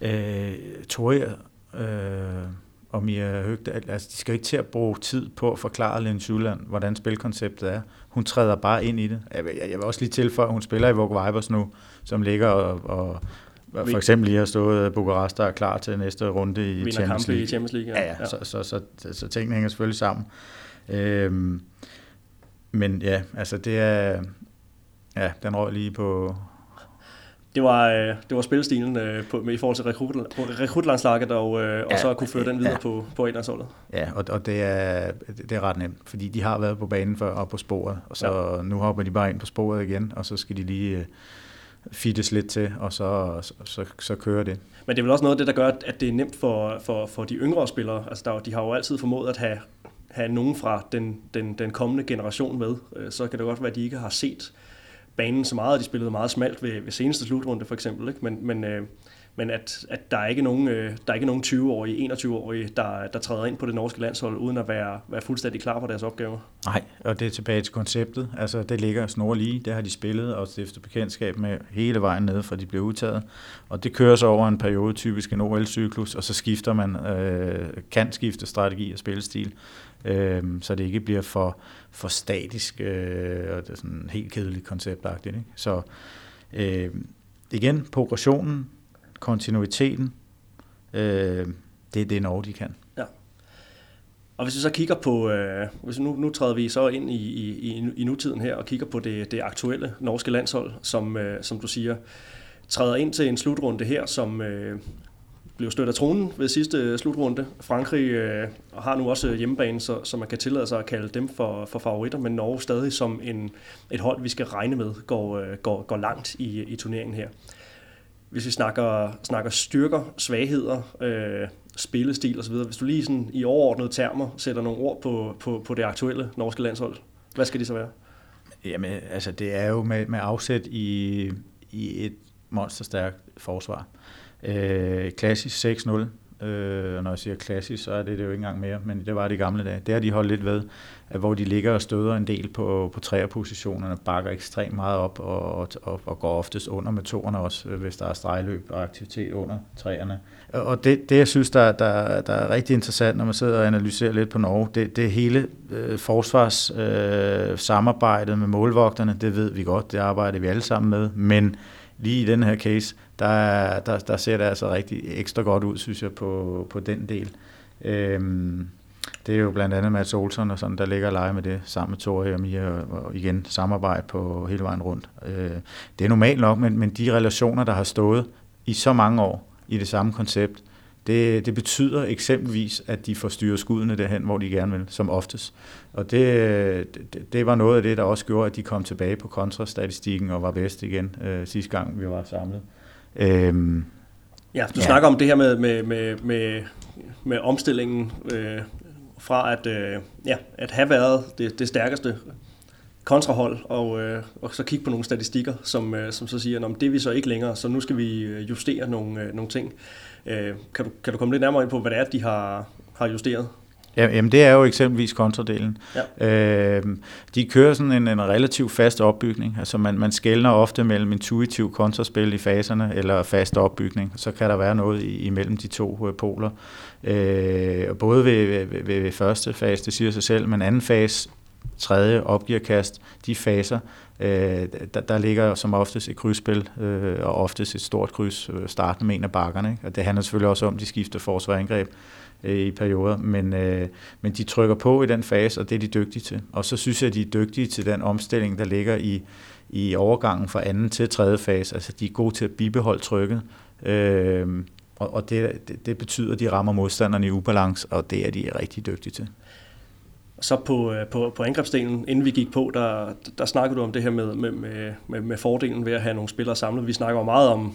C: øh, Toria øh, og Mia Høgdal, altså de skal ikke til at bruge tid på at forklare Lene Schuland, hvordan spilkonceptet er. Hun træder bare ind i det. Jeg vil, jeg vil også lige tilføje, at hun spiller i Vogue Vibers nu, som ligger og, og for eksempel lige har stået Bukarest, der er klar til næste runde i Champions League.
B: i Champions League.
C: Ja, ja, ja. Så, så, så, så, så tingene hænger selvfølgelig sammen. Øhm, men ja, altså det er, ja, den røg lige på,
B: det var, øh, det var spilstilen øh, på, med, i forhold til rekrut, rekrutlandslaget, og, øh, ja, og så kunne føre den videre ja. på, på etlandsholdet.
C: Ja, og, og det, er, det er ret nemt, fordi de har været på banen før og på sporet, og så ja. nu hopper de bare ind på sporet igen, og så skal de lige øh, fittes lidt til, og så, så, så, så kører det.
B: Men det er vel også noget af det, der gør, at det er nemt for, for, for de yngre spillere. Altså, der, de har jo altid formået at have, have nogen fra den, den, den kommende generation med. Øh, så kan det godt være, at de ikke har set banen så meget, og de spillede meget smalt ved, ved seneste slutrunde for eksempel. Ikke? Men, men, øh, men at, at der er ikke nogen, øh, der er ikke nogen 20-årige, 21-årige, der, der træder ind på det norske landshold, uden at være, være fuldstændig klar på deres opgaver.
C: Nej, og det er tilbage til konceptet. Altså, det ligger snor lige, det har de spillet og stiftet bekendtskab med hele vejen ned, fra de blev udtaget. Og det kører så over en periode, typisk en OL-cyklus, og så skifter man, øh, kan skifte strategi og spillestil øh, så det ikke bliver for, for statisk øh, og det er sådan helt kedeligt konceptagtigt. Ikke? Så øh, igen, progressionen, kontinuiteten, øh, det er det Norge, de kan. Ja.
B: Og hvis vi så kigger på, øh, hvis nu, nu træder vi så ind i, i, i nutiden her og kigger på det, det aktuelle norske landshold, som, øh, som du siger, træder ind til en slutrunde her, som øh, blev stødt af tronen ved sidste øh, slutrunde. Frankrig øh, har nu også øh, hjemmebane, så, så man kan tillade sig at kalde dem for, for favoritter, men Norge stadig som en, et hold, vi skal regne med, går, øh, går, går langt i, i turneringen her. Hvis vi snakker, snakker styrker, svagheder, øh, spillestil osv., hvis du lige sådan i overordnede termer sætter nogle ord på, på, på det aktuelle norske landshold, hvad skal de så være?
C: Jamen, altså det er jo med, med afsæt i, i et monsterstærkt forsvar. Øh, klassisk 6-0. Øh, og når jeg siger klassisk, så er det det jo ikke engang mere, men det var det i gamle dage. Det har de holdt lidt ved, hvor de ligger og støder en del på, på træerpositionerne, bakker ekstremt meget op og, og, og går oftest under med toerne også, hvis der er stregløb og aktivitet under træerne. Og det, det jeg synes, der, der, der er rigtig interessant, når man sidder og analyserer lidt på Norge, det, det hele øh, forsvars øh, samarbejdet med målvogterne, det ved vi godt, det arbejder vi alle sammen med, men lige i den her case, der, der, der ser det altså rigtig ekstra godt ud, synes jeg, på, på den del. Øhm, det er jo blandt andet Mads Olsen, og sådan, der ligger og leger med det, sammen med Tore og Mia, og igen samarbejde på hele vejen rundt. Øh, det er normalt nok, men, men de relationer, der har stået i så mange år i det samme koncept, det, det betyder eksempelvis, at de får styret skuddene derhen, hvor de gerne vil, som oftest. Og det, det, det var noget af det, der også gjorde, at de kom tilbage på kontrastatistikken og var bedst igen øh, sidste gang, vi var samlet.
B: Øhm, ja, du ja. snakker om det her med, med, med, med, med omstillingen øh, fra at, øh, ja, at have været det, det stærkeste kontrahold, og, øh, og så kigge på nogle statistikker, som, øh, som så siger, at det er vi så ikke længere, så nu skal vi øh, justere nogle, øh, nogle ting. Øh, kan, du, kan du komme lidt nærmere ind på, hvad det er, de har, har justeret?
C: Ja, jamen det er jo eksempelvis kontradelen. Ja. Øh, de kører sådan en, en relativt fast opbygning. Altså man, man skældner ofte mellem intuitiv kontraspil i faserne eller fast opbygning. Så kan der være noget imellem de to øh, poler. Øh, både ved, ved, ved, ved første fase, det siger sig selv, men anden fase, tredje opgearkast, de faser, øh, der, der ligger som oftest et krydsspil, øh, og oftest et stort kryds, øh, starten med en af bakkerne. Ikke? Og det handler selvfølgelig også om, at de skifter forsvar angreb øh, i perioder, men, øh, men de trykker på i den fase, og det er de dygtige til. Og så synes jeg, at de er dygtige til den omstilling, der ligger i, i overgangen fra anden til tredje fase. Altså de er gode til at bibeholde trykket, øh, og, og det, det, det betyder, at de rammer modstanderne i ubalance, og det er de rigtig dygtige til.
B: Så på, øh, på, på angrebsdelen, inden vi gik på, der, der snakkede du om det her med, med, med, med fordelen ved at have nogle spillere samlet. Vi snakker jo meget om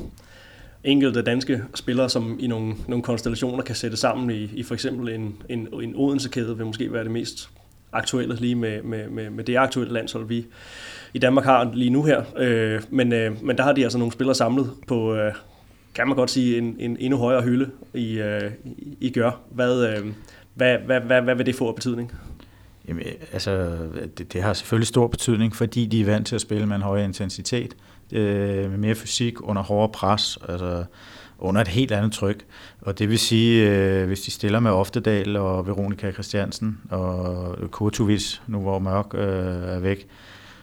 B: enkelte danske spillere, som i nogle, nogle konstellationer kan sætte sammen i, i for eksempel en, en, en Odense-kæde, vil måske være det mest aktuelle lige med, med, med, med det aktuelle landshold, vi i Danmark har lige nu her. Øh, men, øh, men der har de altså nogle spillere samlet på, øh, kan man godt sige, en, en endnu højere hylde i, øh, i gør. Hvad, øh, hvad, hvad, hvad, hvad vil det få af betydning?
C: Jamen, altså, det, det har selvfølgelig stor betydning, fordi de er vant til at spille med en højere intensitet øh, med mere fysik under hårdere pres, altså under et helt andet tryk. Og det vil sige, øh, hvis de stiller med Oftedal og Veronika Christiansen og Kurtovic, nu hvor Mørk øh, er væk,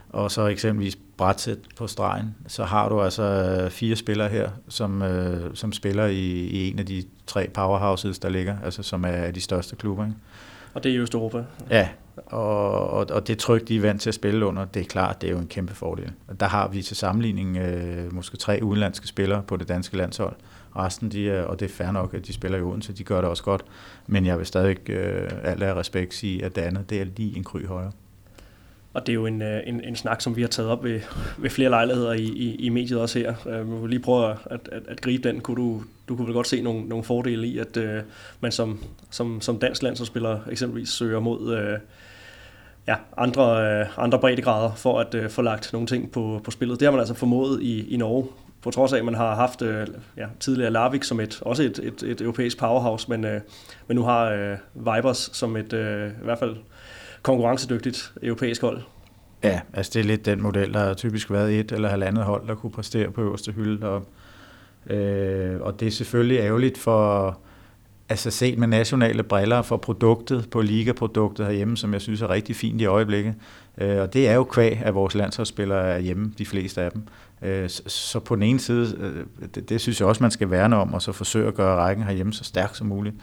C: og så eksempelvis Bratsæt på stregen, så har du altså fire spillere her, som, øh, som spiller i, i en af de tre powerhouses, der ligger, altså som er de største klubber. Ikke?
B: Og det er i Østeuropa?
C: Ja, og, og, og det tryk, de er vant til at spille under, det er klart, det er jo en kæmpe fordel. Og der har vi til sammenligning øh, måske tre udenlandske spillere på det danske landshold. Resten, de er, og det er fair nok, at de spiller i Odense, de gør det også godt. Men jeg vil stadig øh, alt af respekt sige, at det andet, det er lige en kry højere.
B: Og det er jo en, øh, en, en snak, som vi har taget op ved, ved flere lejligheder i, i, i mediet også her. Øh, vi vil lige prøve at, at, at gribe den. Kunne du, du kunne vel godt se nogle, nogle fordele i, at øh, man som, som, som dansk landsholdsspiller eksempelvis søger mod Øh, ja, andre, øh, andre breddegrader for at øh, få lagt nogle ting på, på spillet. Det har man altså formået i, i Norge, på trods af, at man har haft øh, ja, tidligere Larvik som et, også et, et, et europæisk powerhouse, men, men nu har uh, Vibers som et, uh, i hvert fald konkurrencedygtigt europæisk hold.
C: Ja, altså det er lidt den model, der har typisk været et eller halvandet hold, der kunne præstere på øverste hylde. Og, øh, og det er selvfølgelig ærgerligt for, altså set med nationale briller for produktet, på ligaproduktet herhjemme, som jeg synes er rigtig fint i øjeblikket. Øh, og det er jo kvæg, at vores landsholdsspillere er hjemme, de fleste af dem. Øh, så på den ene side, øh, det, det synes jeg også, man skal værne om, og så forsøge at gøre rækken herhjemme så stærk som muligt.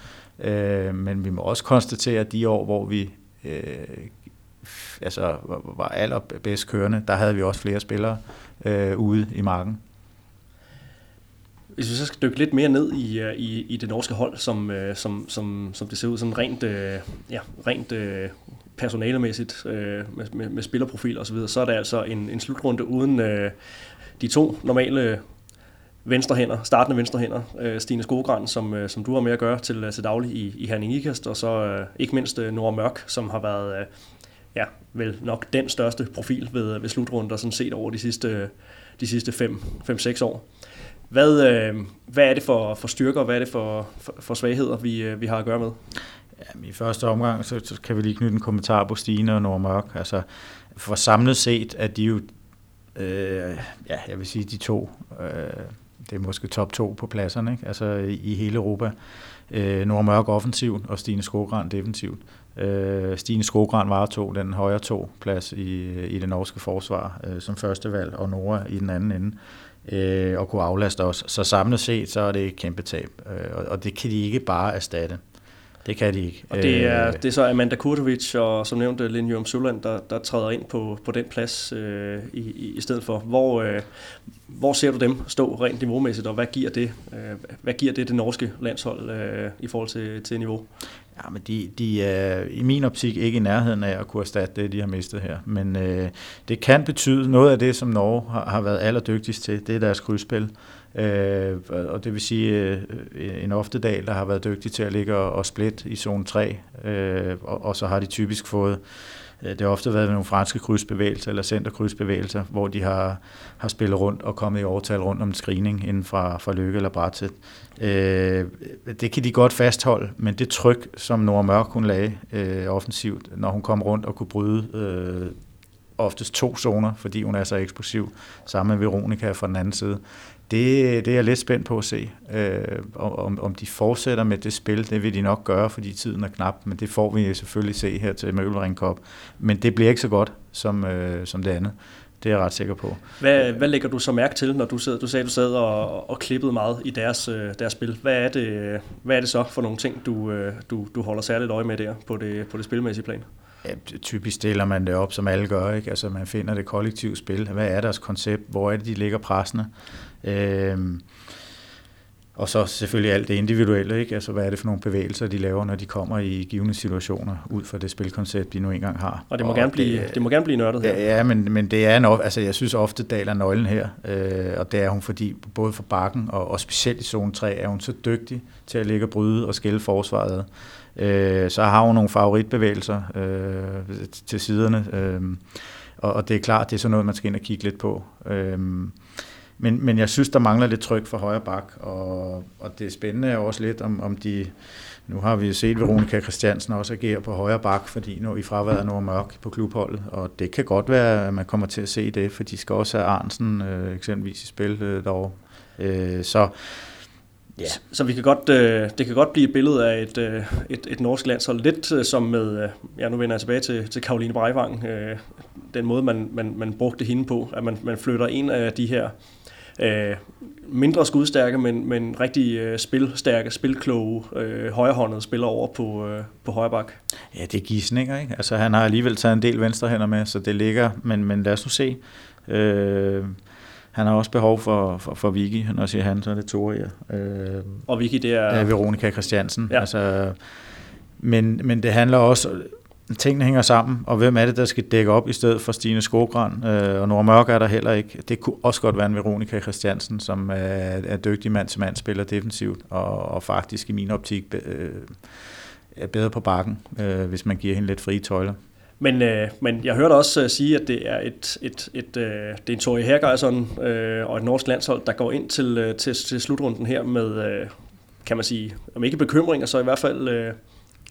C: Men vi må også konstatere, at de år, hvor vi altså, var allerbedst kørende, der havde vi også flere spillere ude i marken.
B: Hvis vi så skal dykke lidt mere ned i, øh, i, i det norske hold, som, øh, som, som, som det ser ud, sådan rent, øh, ja, rent øh, personalemæssigt med, med, med spillerprofil og så videre, så er det altså en, en slutrunde uden de to normale venstrehænder, startende venstrehænder, Stine Skogran, som, som du har med at gøre til, til daglig i, i Herning Ikast, og så ikke mindst Nora Mørk, som har været ja, vel nok den største profil ved, ved slutrunder, sådan set over de sidste, de sidste 5-6 år. Hvad, øh, hvad er det for, for styrker, og hvad er det for, for, for svagheder, vi, øh, vi har at gøre med?
C: Jamen, I første omgang, så, så kan vi lige knytte en kommentar på Stine og Nora Mørk. Altså, for samlet set er de jo, øh, ja, jeg vil sige, de to, øh, det er måske top to på pladserne, ikke? altså i, i hele Europa. Øh, Nora Mørk offensivt, og Stine Skogrand defensivt. Øh, Stine Skogrand var to den højre to plads i, i det norske forsvar øh, som første valg, og Nora i den anden ende øh, og kunne aflaste os. Så samlet set, så er det et kæmpe tab, øh, og, og det kan de ikke bare erstatte. Det kan de ikke.
B: Og det er, øh, det er så Amanda Kurtovic og som nævnte Linjum Søland, der, der træder ind på, på den plads øh, i, i stedet for. Hvor, øh, hvor ser du dem stå rent niveaumæssigt, og hvad giver det, øh, hvad giver det, det norske landshold øh, i forhold til, til niveau?
C: Ja, men de, de er i min optik ikke i nærheden af at kunne erstatte det, de har mistet her. Men øh, det kan betyde noget af det, som Norge har, har været allerdygtigst til, det er deres krydsspil. Øh, og det vil sige øh, en oftedal, der har været dygtig til at ligge og, og split i zone 3, øh, og, og så har de typisk fået Øh, det har ofte været nogle franske krydsbevægelser eller centerkrydsbevægelser, hvor de har, har spillet rundt og kommet i overtal rundt om en screening inden fra, fra Lykke eller Bratseth. Øh, det kan de godt fastholde, men det tryk, som Nora Mørk hun lagde øh, offensivt, når hun kom rundt og kunne bryde øh, oftest to zoner, fordi hun er så eksplosiv, sammen med Veronica fra den anden side. Det, det er jeg lidt spændt på at se. Øh, om, om de fortsætter med det spil, det vil de nok gøre, fordi tiden er knap, men det får vi selvfølgelig se her til Møbelring Cup. Men det bliver ikke så godt som, øh, som det andet. Det er jeg ret sikker på.
B: Hvad, hvad lægger du så mærke til, når du, sidder, du sagde, du sad og, og klippede meget i deres, øh, deres spil? Hvad er, det, hvad er det så for nogle ting, du, øh, du, du holder særligt øje med der på det, på det spilmæssige plan?
C: Ja, typisk stiller man det op, som alle gør. Ikke? Altså, man finder det kollektive spil. Hvad er deres koncept? Hvor er det, de ligger pressende? Øhm, og så selvfølgelig alt det individuelle, ikke? Altså, hvad er det for nogle bevægelser, de laver, når de kommer i givende situationer, ud fra det spilkoncept, de nu engang har.
B: Og det må, og gerne, blive, det, det må gerne blive nørdet
C: her. Ja, ja men, men det er en, altså, jeg synes ofte, daler nøglen her, øh, og det er hun, fordi både for bakken, og, og specielt i zone 3, er hun så dygtig til at ligge og bryde og skille forsvaret Øh, så har hun nogle favoritbevægelser øh, til siderne, øh, og, og det er klart, det er sådan noget, man skal ind og kigge lidt på. Øh, men, men jeg synes, der mangler lidt tryk for højre bak, og, og det spændende er også lidt, om, om de... Nu har vi set Veronica Christiansen også agere på højre bak, fordi nu i fraværet er mørk på klubholdet, og det kan godt være, at man kommer til at se det, for de skal også have Arnsen øh, eksempelvis i spil øh, derovre. Øh, så
B: Ja. Så, så vi kan godt, øh, det kan godt blive et billede af et, øh, et, et norsk landshold, lidt øh, som med, øh, ja nu vender jeg tilbage til, til Karoline Breivang, øh, den måde man, man, man brugte hende på, at man, man flytter en af de her øh, mindre skudstærke, men, men rigtig øh, spilstærke, spilkloge, øh, højrehåndede spiller over på, øh, på højre bak.
C: Ja, det er gisninger, ikke? Altså han har alligevel taget en del venstrehænder med, så det ligger, men, men lad os nu se. Øh, han har også behov for, for, for Vicky. Når jeg siger han, så er det Tore, ja.
B: Øh, og Vicky, det er...
C: Ja, Veronika Christiansen. Ja. Altså, men, men det handler også... Tingene hænger sammen, og hvem er det, der skal dække op i stedet for Stine Skogran? Øh, og Nora Mørk er der heller ikke. Det kunne også godt være en Veronika Christiansen, som er, er dygtig mand til mand, spiller defensivt, og, og faktisk i min optik øh, er bedre på bakken, øh, hvis man giver hende lidt frie tøjler.
B: Men, øh, men jeg hørte også uh, sige, at det er et, et, et, øh, det er en Tori Hergersson øh, og et norsk landshold, der går ind til, øh, til, til slutrunden her med, øh, kan man sige, om ikke bekymringer, så i hvert fald øh,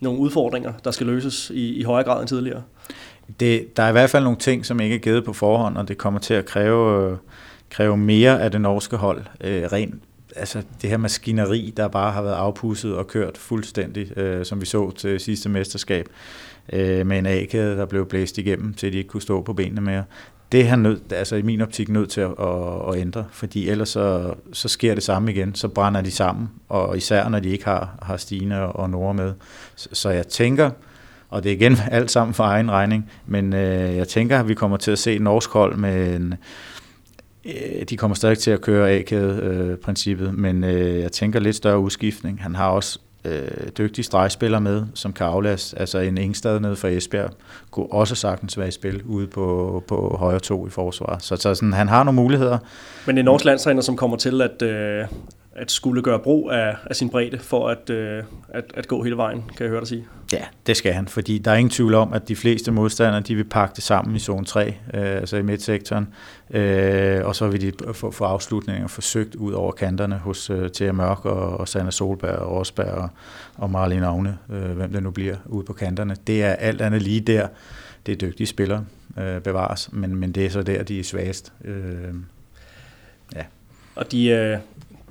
B: nogle udfordringer, der skal løses i, i højere grad end tidligere.
C: Det, der er i hvert fald nogle ting, som ikke er givet på forhånd, og det kommer til at kræve, kræve mere af det norske hold, Øh, rent altså det her maskineri, der bare har været afpusset og kørt fuldstændig, øh, som vi så til sidste mesterskab, øh, med en a der blev blæst igennem, til de ikke kunne stå på benene mere. Det er han nødt, altså i min optik nødt til at, at, at ændre, fordi ellers så, så sker det samme igen, så brænder de sammen, og især når de ikke har, har Stine og Nora med. Så, så jeg tænker, og det er igen alt sammen for egen regning, men øh, jeg tænker, at vi kommer til at se norsk hold med en, øh, de kommer stadig til at køre A-kæde-princippet, øh, men øh, jeg tænker lidt større udskiftning. Han har også øh, dygtig stregspiller med, som kan aflaste. Altså en Ingstad nede fra Esbjerg kunne også sagtens være i spil ude på, på højre to i forsvar. Så, så sådan, han har nogle muligheder.
B: Men en norsk landstræner, som kommer til at, øh, at skulle gøre brug af, af sin bredde for at, øh, at, at gå hele vejen, kan jeg høre dig sige.
C: Ja, det skal han, fordi der er ingen tvivl om, at de fleste modstandere, de vil pakke det sammen i zone 3, øh, altså i midtsektoren, øh, og så vil de få, få afslutninger forsøgt ud over kanterne hos øh, Thea Mørk og, og Sanna Solberg og Rosberg og, og Marlene Agne, øh, hvem det nu bliver ude på kanterne. Det er alt andet lige der, det er dygtige spillere øh, bevares, men, men det er så der, de er svagest. Øh,
B: ja. Og de, øh,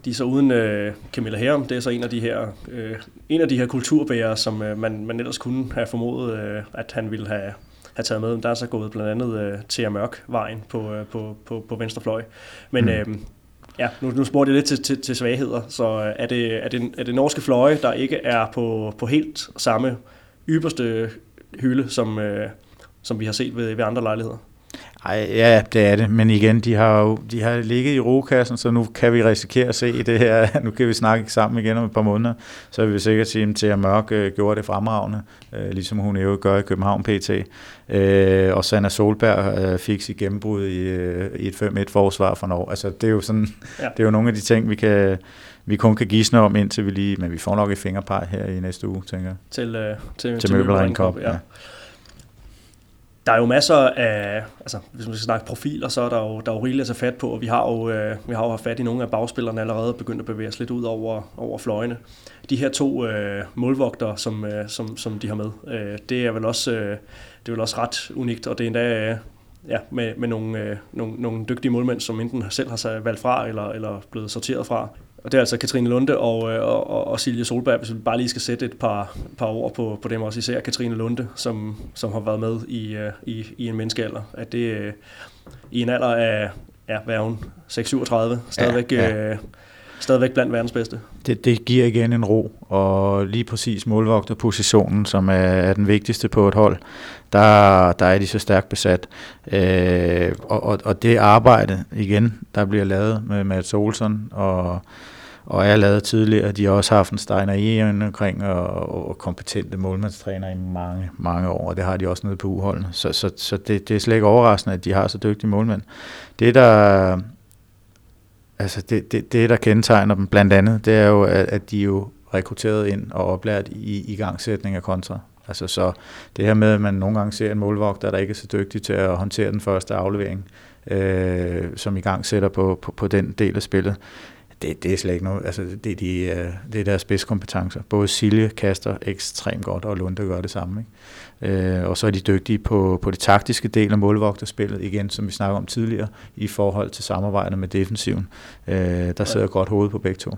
B: de er så uden øh, Camilla Herm, det er så en af de her, øh, en af de her kulturbærere, som øh, man, man ellers kunne have formodet, øh, at han ville have, have taget med. Der er så gået blandt andet øh, Thea Mørk vejen på, øh, på, på, på venstre fløj. Men mm. øh, ja, nu, nu spurgte jeg lidt til, til, til svagheder, så øh, er det, er, det, er det norske fløje, der ikke er på, på helt samme ypperste hylde, som, øh, som vi har set ved, ved andre lejligheder?
C: Ej, ja, det er det. Men igen, de har jo de har ligget i rokassen, så nu kan vi risikere at se det her. Nu kan vi snakke sammen igen om et par måneder. Så vil vi sikkert sige, at Thea Mørk øh, gjorde det fremragende, øh, ligesom hun jo gør i København PT. Øh, og Sanna Solberg øh, fik sit gennembrud i, øh, i et 5-1-forsvar for Norge. Altså, det er jo sådan, ja. det er jo nogle af de ting, vi kan vi kun kan gisne om, indtil vi lige, men vi får nok et fingerpeg her i næste uge, tænker jeg.
B: Til, øh, til,
C: til, til Møbelring Cup, ja. ja
B: der er jo masser af, altså hvis man skal snakke profiler, så er der jo, der er jo rigeligt at tage fat på, og vi har jo, øh, vi har jo haft fat i nogle af bagspillerne allerede begyndt at bevæge os lidt ud over, over fløjene. De her to øh, målvogtere, som, øh, som, som de har med, øh, det er vel også, øh, det er vel også ret unikt, og det er endda øh, ja, med, med nogle, øh, nogle, nogle dygtige målmænd, som enten selv har valgt fra eller, eller blevet sorteret fra. Og det er altså Katrine Lunde og, øh, og, og, og Silje Solberg, hvis vi bare lige skal sætte et par, par ord på, på dem, også især Katrine Lunde, som, som har været med i, øh, i, i en menneskealder. At det øh, i en alder af, ja, hvad er hun, 6-37, stadigvæk, ja, ja. Øh, stadigvæk blandt verdens bedste.
C: Det, det giver igen en ro, og lige præcis målvogterpositionen, som er, er den vigtigste på et hold, der, der er de så stærkt besat. Øh, og, og, og det arbejde, igen, der bliver lavet med Mads Olsen og og er lavet tidligere. De har også haft en Steiner i omkring og, og kompetente målmandstræner i mange, mange år, og det har de også nede på uholdene. Så, så, så det, det er slet ikke overraskende, at de har så dygtige målmænd. Det, der, altså det, det, det, der kendetegner dem blandt andet, det er jo, at, at de er jo rekrutteret ind og oplært i, i gangsætning af kontra. Altså så det her med, at man nogle gange ser en målvogter, der ikke er så dygtig til at håndtere den første aflevering, øh, som i gang sætter på, på, på den del af spillet, det, det er slet ikke noget. Altså, det, er de, øh, det er deres spidskompetencer. Både Silje kaster ekstremt godt, og Lunde gør det samme. Ikke? Øh, og så er de dygtige på, på det taktiske del af målvogterspillet, igen, som vi snakker om tidligere, i forhold til samarbejdet med defensiven. Øh, der sidder godt hoved på begge to.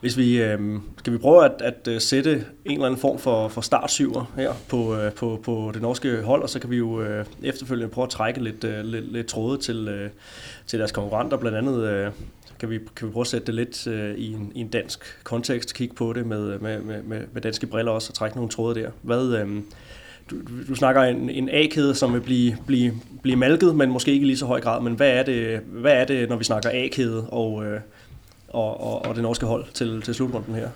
B: Hvis vi, øh, skal vi prøve at, at øh, sætte en eller anden form for, for startsyver her på, øh, på, på det norske hold, og så kan vi jo øh, efterfølgende prøve at trække lidt, øh, lidt, lidt tråde til, øh, til deres konkurrenter. Blandt andet øh, kan, vi, kan vi prøve at sætte det lidt øh, i, en, i en dansk kontekst, kigge på det med, med, med, med danske briller også, og trække nogle tråde der. Hvad, øh, du, du snakker en, en A-kæde, som vil blive, blive, blive malket, men måske ikke i lige så høj grad. Men hvad er det, hvad er det når vi snakker A-kæde og... Øh, og, og, og det norske hold til, til slutrunden her?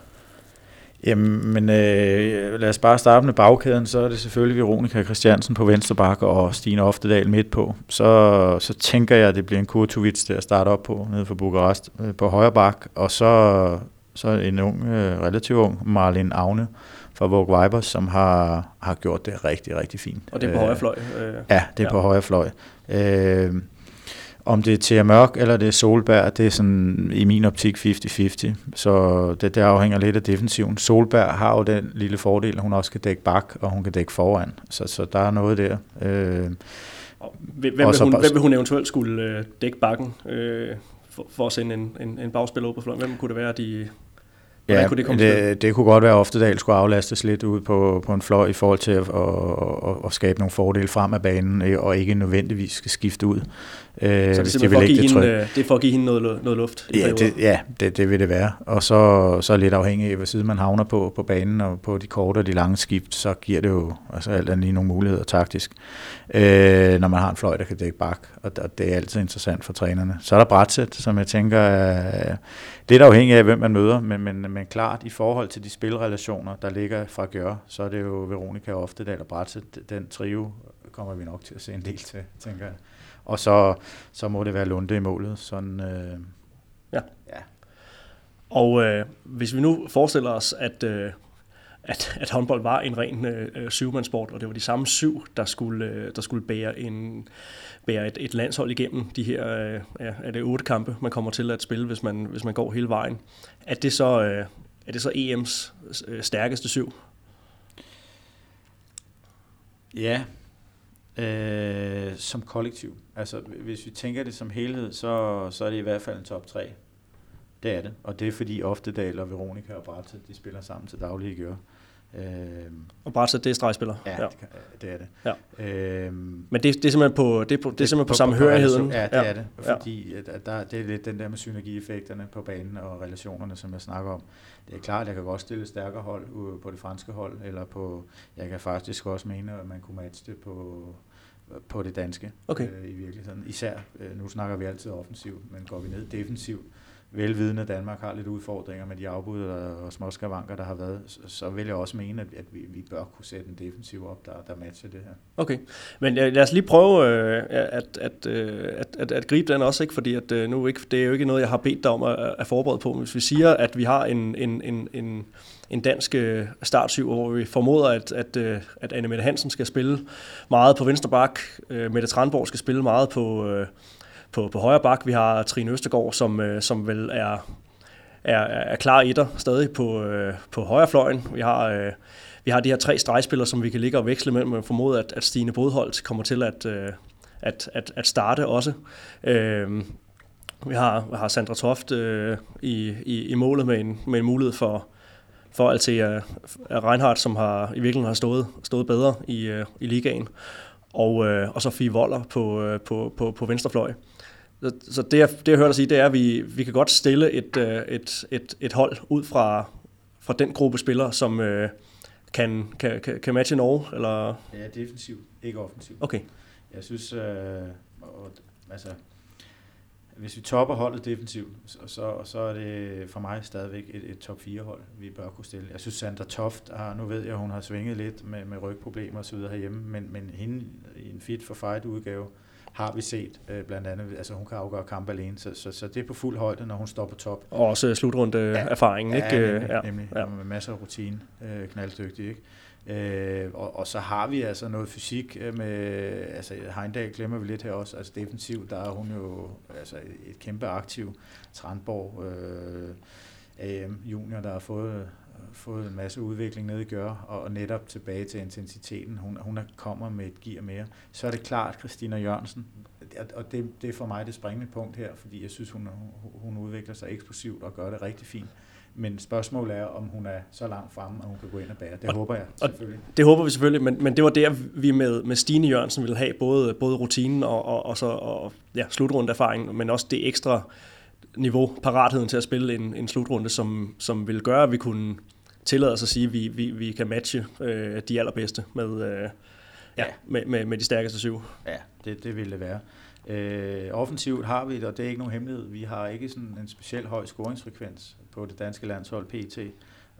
C: Jamen, øh, lad os bare starte med bagkæden. Så er det selvfølgelig Veronika Christiansen på venstre bakke og Stine Oftedal midt på. Så, så tænker jeg, at det bliver en Kurtovic til at starte op på, nede for Bukarest øh, på højre bak. Og så, så en ung, øh, relativt ung Marlene Agne fra Vogue Vibers, som har, har gjort det rigtig, rigtig fint.
B: Og det er på højre fløj?
C: Øh, ja, det er ja. på højre fløj. Øh, om det er Thea Mørk eller det er Solberg, det er sådan i min optik 50-50. Så det, det afhænger lidt af defensiven. Solberg har jo den lille fordel, at hun også kan dække bak, og hun kan dække foran. Så, så der er noget der. Øh,
B: hvem, vil hun, hvem vil hun eventuelt skulle øh, dække bakken øh, for, for at sende en, en, en bagspiller ud på fløjen? Hvem kunne det være, de...
C: Ja, kunne det, komme det, det kunne godt være, at Oftedal skulle aflastes lidt ud på, på en fløj i forhold til at, at, at, at skabe nogle fordele frem af banen, og ikke nødvendigvis skal skifte ud.
B: Øh, så det er, de for at give hende, øh, det er for at give hende noget, noget luft?
C: Ja, det, ja det, det vil det være. Og så, så lidt afhængig af, hvad side man havner på, på banen, og på de korte og de lange skift, så giver det jo altså alt andet lige nogle muligheder taktisk, øh, når man har en fløj, der kan dække bak, og, og det er altid interessant for trænerne. Så er der brætsæt, som jeg tænker er lidt afhængig af, hvem man møder, men, men, men klart i forhold til de spilrelationer, der ligger fra Gør, så er det jo Veronika ofte, der brætsæt, den trio kommer vi nok til at se en del til, tænker jeg. Og så, så må det være Lunde i målet. Sådan, øh,
B: ja. ja. Og øh, hvis vi nu forestiller os, at, øh, at, at håndbold var en ren øh, syvmandssport, og det var de samme syv, der skulle, øh, der skulle bære, en, bære et, et landshold igennem de her øh, ja, er det otte kampe, man kommer til at spille, hvis man, hvis man går hele vejen. Er det så, øh, er det så EM's øh, stærkeste syv?
C: Ja, øh, som kollektiv. Altså, hvis vi tænker det som helhed, så, så er det i hvert fald en top 3. Det er det. Og det er fordi Oftedal og Veronika og Bratte, de spiller sammen til daglig i gør.
B: Øhm, og Bratte, det er stregspiller?
C: Ja, ja. Det, det er det.
B: Ja. Øhm, Men det, det er simpelthen på, det er på, det er simpelthen på, på samhørigheden?
C: Ja, det ja. er det. Fordi ja. at der, det er lidt den der med synergieffekterne på banen og relationerne, som jeg snakker om. Det er klart, at jeg kan godt stille stærkere hold på det franske hold, eller på, jeg kan faktisk også mene, at man kunne matche det på, på det danske
B: okay. øh,
C: i virkeligheden. Især, øh, nu snakker vi altid offensivt, men går vi ned defensivt, velvidende, at Danmark har lidt udfordringer med de afbud og småskavanker, der har været, så vil jeg også mene, at vi, vi bør kunne sætte en defensiv op, der, der matcher det her.
B: Okay, men øh, lad os lige prøve øh, at, at, øh, at, at, at gribe den også, ikke? fordi at, øh, nu ikke, det er jo ikke noget, jeg har bedt dig om at, at forberede på. Hvis vi siger, at vi har en, en, en, en, en dansk øh, startsyv, hvor vi formoder, at, at, øh, at Anne Mette Hansen skal spille meget på venstre bak, Mette Tranborg skal spille meget på på, på højre bak. Vi har Trine Østergaard, som, øh, som vel er, er, er klar etter stadig på, øh, på højre fløjen. Vi har, øh, vi har de her tre stregspillere, som vi kan ligge og veksle mellem. Jeg formoder, at, at Stine Bodholdt kommer til at, øh, at, at, at starte også. Øh, vi har, har Sandra Toft øh, i, i, i målet med en, med en mulighed for, for Altea øh, Reinhardt, som har i virkeligheden har stået, stået bedre i, øh, i ligaen. Og, øh, og så Fie Voller på, øh, på, på, på venstrefløj. Så, så det, jeg, det, jeg hørte dig sige, det er, at vi, vi kan godt stille et, øh, et, et, et hold ud fra, fra den gruppe spillere, som øh, kan, kan, kan, kan matche Norge? Eller?
C: Ja, defensiv, ikke offensiv.
B: Okay.
C: Jeg synes, øh, og, altså, hvis vi topper holdet defensivt, så, så, er det for mig stadigvæk et, et top 4 hold, vi bør kunne stille. Jeg synes, Sandra Toft, har, nu ved jeg, hun har svinget lidt med, med rygproblemer videre herhjemme, men, men hende i en fit for fight udgave, har vi set øh, blandt andet, altså hun kan afgøre kamp alene, så, så, så det er på fuld højde, når hun står på top.
B: Og også slutrunde ja, erfaringen,
C: ikke? Ja, nemlig, ja. nemlig ja. med masser af rutine, øh, knalddygtig, ikke? Øh, og, og så har vi altså noget fysik øh, med, altså Heindal glemmer vi lidt her også, altså defensivt, der er hun jo altså et kæmpe aktiv, Trandborg, øh, AM junior, der har fået fået en masse udvikling ned i gør, og netop tilbage til intensiteten. Hun, hun er, kommer med et gear mere. Så er det klart, Christina Jørgensen, og det, det er for mig det springende punkt her, fordi jeg synes, hun, hun udvikler sig eksplosivt og gør det rigtig fint. Men spørgsmålet er, om hun er så langt fremme, at hun kan gå ind og bære. Det og, håber jeg selvfølgelig.
B: Det håber vi selvfølgelig, men, men det var der, vi med, med Stine Jørgensen ville have både, både rutinen og, og, og, så, og ja, slutrundeerfaring, men også det ekstra niveau, paratheden til at spille en, en slutrunde, som, som vil gøre, at vi kunne tillade os at sige, at vi, vi, vi kan matche øh, de allerbedste med, øh, ja, med, med, med de stærkeste syv.
C: Ja, det, det vil det være. Øh, offensivt har vi det, og det er ikke nogen hemmelighed. Vi har ikke sådan en speciel høj scoringsfrekvens på det danske landshold PT.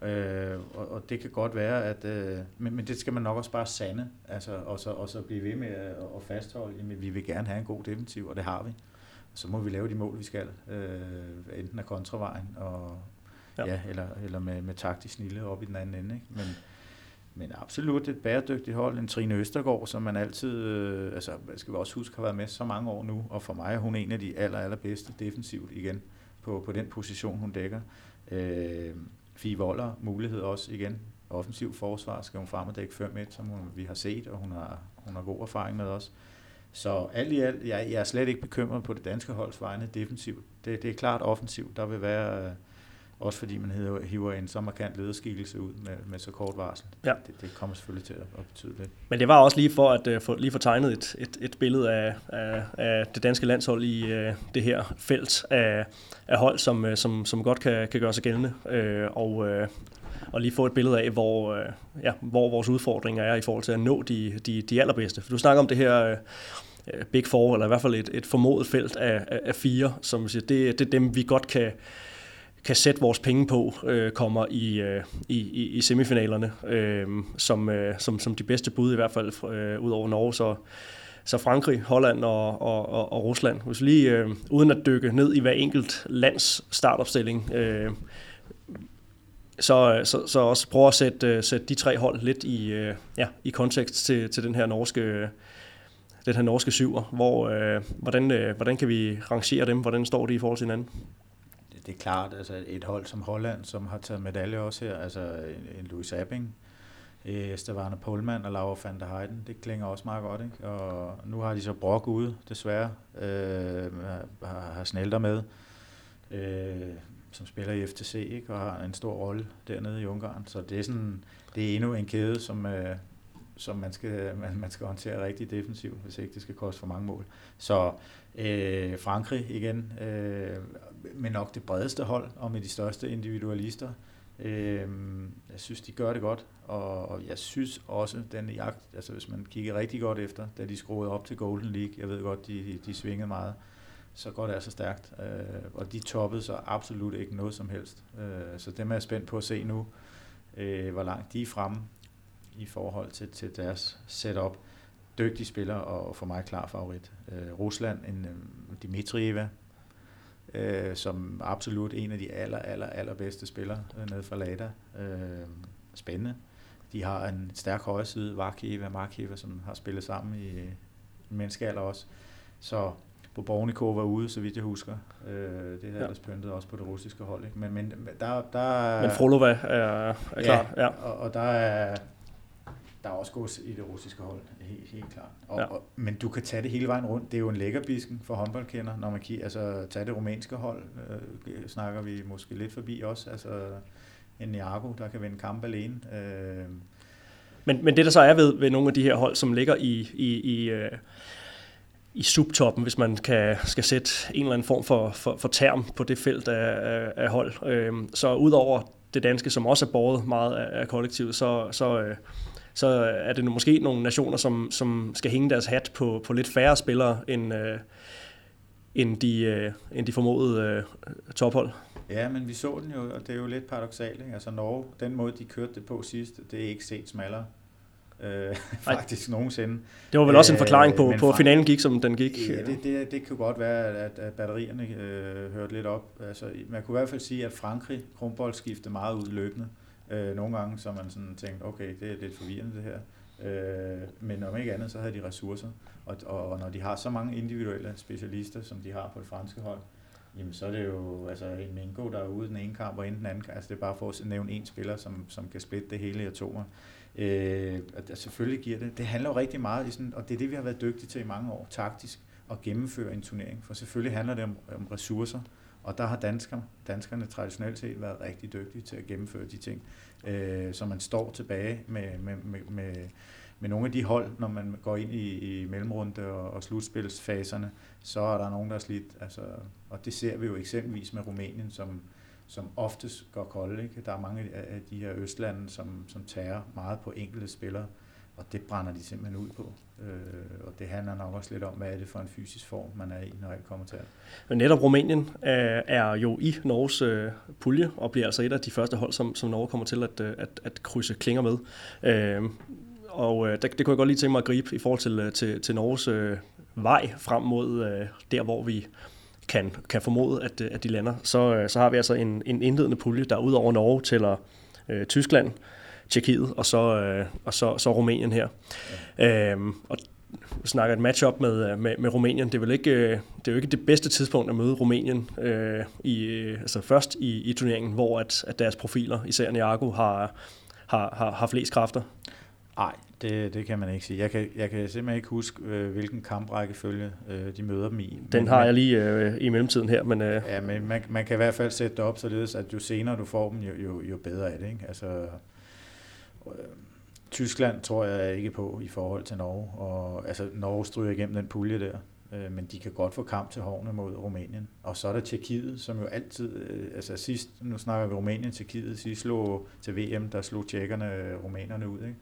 C: Øh, og, og det kan godt være, at, øh, men, men det skal man nok også bare sande, altså, og, så, og så blive ved med at, at fastholde, at vi vil gerne have en god defensiv, og det har vi. Så må vi lave de mål, vi skal, øh, enten af kontravejen og, ja. ja eller, eller med, med taktisk snille op i den anden ende. Ikke? Men, men absolut et bæredygtigt hold. En Trine Østergaard, som man altid, øh, altså skal vi også huske, har været med så mange år nu, og for mig er hun en af de aller, allerbedste defensivt igen på, på den position, hun dækker. Øh, Fie Voller, mulighed også igen. Offensiv forsvar skal hun frem og dække 5 som hun, vi har set, og hun har, hun har god erfaring med os. Så alt i alt, jeg, jeg er slet ikke bekymret på det danske holds vegne defensivt. Det, det er klart offensivt. Der vil være, øh, også fordi man hiver en så markant lederskikkelse ud med, med så kort varsel. Ja. Det, det kommer selvfølgelig til at, at betyde lidt.
B: Men det var også lige for at uh, få, lige få tegnet et, et, et billede af, af, af det danske landshold i uh, det her felt af, af hold, som, uh, som, som godt kan, kan gøre sig gældende. Uh, og, uh, og lige få et billede af, hvor, øh, ja, hvor vores udfordringer er i forhold til at nå de, de, de allerbedste. For du snakker om det her øh, øh, Big Four, eller i hvert fald et, et formodet felt af, af, af fire, som siger, det, det er dem, vi godt kan, kan sætte vores penge på, øh, kommer i, øh, i, i semifinalerne, øh, som, øh, som, som de bedste bud i hvert fald, øh, ud over Norge, så, så Frankrig, Holland og, og, og, og Rusland. Hvis lige, øh, uden at dykke ned i hver enkelt lands startopstilling, øh, så, øh, så, så også prøve at sætte, øh, sætte de tre hold lidt i, øh, ja, i kontekst til, til den her norske den her norske syver. Hvor, øh, hvordan, øh, hvordan kan vi rangere dem? Hvordan står de i forhold til hinanden?
C: det er klart, altså et hold som Holland, som har taget medalje også her, altså en Louis Abing, øh, Stefano Polman og Laura van der Heiden, det klinger også meget godt, ikke? Og nu har de så Brock ude, desværre, øh, har, har Snelder med, øh, som spiller i FTC, ikke? Og har en stor rolle dernede i Ungarn, så det er sådan, det er endnu en kæde, som, øh, som man skal, man, man skal håndtere rigtig defensivt, hvis ikke det skal koste for mange mål. Så øh, Frankrig igen, øh, med nok det bredeste hold og med de største individualister. Øh, jeg synes, de gør det godt, og, og jeg synes også, den jagt, altså hvis man kigger rigtig godt efter, da de skruede op til Golden League, jeg ved godt, de, de svingede meget, så går det altså stærkt, øh, og de toppede så absolut ikke noget som helst. Øh, så dem er jeg spændt på at se nu, øh, hvor langt de er fremme i forhold til, til deres setup. Dygtige spiller og for mig klar favorit. Øh, Rusland, en øh, Dimitrieva, øh, som absolut en af de aller, aller, aller bedste spillere øh, nede fra Lada. Øh, spændende. De har en stærk højre side, Varkieva, Markieva, som har spillet sammen i en menneskealder også. Så Bobornikov var ude, så vidt jeg husker. Øh, det er ellers ja. pyntet også på det russiske hold. Ikke? Men, men der, der,
B: men Frolova er, er klar.
C: Ja, ja. Og, og der er der er også gods i det russiske hold, helt, helt klart. Og, ja. og, men du kan tage det hele vejen rundt. Det er jo en lækkerbisken for håndboldkender, når man kan altså, tage det rumænske hold, øh, snakker vi måske lidt forbi også. Altså en Niago, der kan vinde kamp alene. Øh.
B: Men, men det der så er ved, ved nogle af de her hold, som ligger i, i, i, øh, i subtoppen, hvis man kan, skal sætte en eller anden form for, for, for term på det felt af, af, af hold, øh, så udover det danske, som også er båret meget af, af kollektivet, så, så øh, så er det måske nogle nationer, som, som skal hænge deres hat på, på lidt færre spillere end, øh, end, de, øh, end de formodede øh, tophold.
C: Ja, men vi så den jo, og det er jo lidt paradoxalt. Ikke? Altså Norge, den måde de kørte det på sidst, det er ikke set smallere. Øh, faktisk Ej. nogensinde.
B: Det var vel også en forklaring på, øh, på finalen gik, som den gik.
C: Ja, det, det, det kunne godt være, at, at batterierne øh, hørte lidt op. Altså, man kunne i hvert fald sige, at Frankrig Kronbold skiftede meget ud løbende. Øh, nogle gange så man sådan tænkt, okay, det er lidt forvirrende det her. Øh, men om ikke andet, så havde de ressourcer. Og, og, og når de har så mange individuelle specialister, som de har på det franske hold, jamen så er det jo altså en Mingo, der er ude den ene kamp og inden den anden kamp. Altså det er bare for at nævne en spiller, som, som kan splitte det hele i atomer. Øh, og selvfølgelig giver det. Det handler jo rigtig meget, i sådan, og det er det, vi har været dygtige til i mange år, taktisk, at gennemføre en turnering. For selvfølgelig handler det om, om ressourcer. Og der har dansker, danskerne traditionelt set været rigtig dygtige til at gennemføre de ting. Øh, så man står tilbage med, med, med, med, med nogle af de hold, når man går ind i, i mellemrunde og, og slutspilsfaserne, så er der nogen, der er slidt. Altså, og det ser vi jo eksempelvis med Rumænien, som, som oftest går kolde. Ikke? Der er mange af de her østlande, som, som tager meget på enkelte spillere, og det brænder de simpelthen ud på. Øh, og det handler nok også lidt om, hvad er det for en fysisk form, man er i, når alt kommer til alt.
B: Men netop Rumænien øh, er jo i Norges øh, pulje, og bliver altså et af de første hold, som, som Norge kommer til at, øh, at, at krydse klinger med. Øh, og øh, det, det kunne jeg godt lige tænke mig at gribe i forhold til, øh, til, til Norges øh, vej frem mod øh, der, hvor vi kan, kan formode, at, at de lander. Så, øh, så har vi altså en, en indledende pulje, der ud over Norge tæller øh, Tyskland, Tjekkiet og så, øh, og så, så Rumænien her. Ja. Øhm, og snakker et matchup med, øh, med, med Rumænien. Det er, vel ikke, øh, det er jo ikke det bedste tidspunkt at møde Rumænien øh, i, øh, altså først i, i turneringen, hvor at, at deres profiler, især Niago, har, har, har, har flest kræfter.
C: Nej, det, det kan man ikke sige. Jeg kan, jeg kan simpelthen ikke huske, øh, hvilken kamprækkefølge øh, de møder dem i.
B: Den men, har jeg lige øh, i mellemtiden her. Men, øh.
C: Ja, men man, man kan i hvert fald sætte det op, således at jo senere du får dem, jo, jo, jo bedre er det. Ikke? Altså, øh, Tyskland tror jeg ikke på i forhold til Norge. Og, altså, Norge stryger igennem den pulje der øh, men de kan godt få kamp til hårene mod Rumænien. Og så er der Tjekkiet, som jo altid, øh, altså sidst, nu snakker vi Rumænien, Tjekkiet, sidst slog til VM, der slog tjekkerne øh, rumænerne ud. Ikke?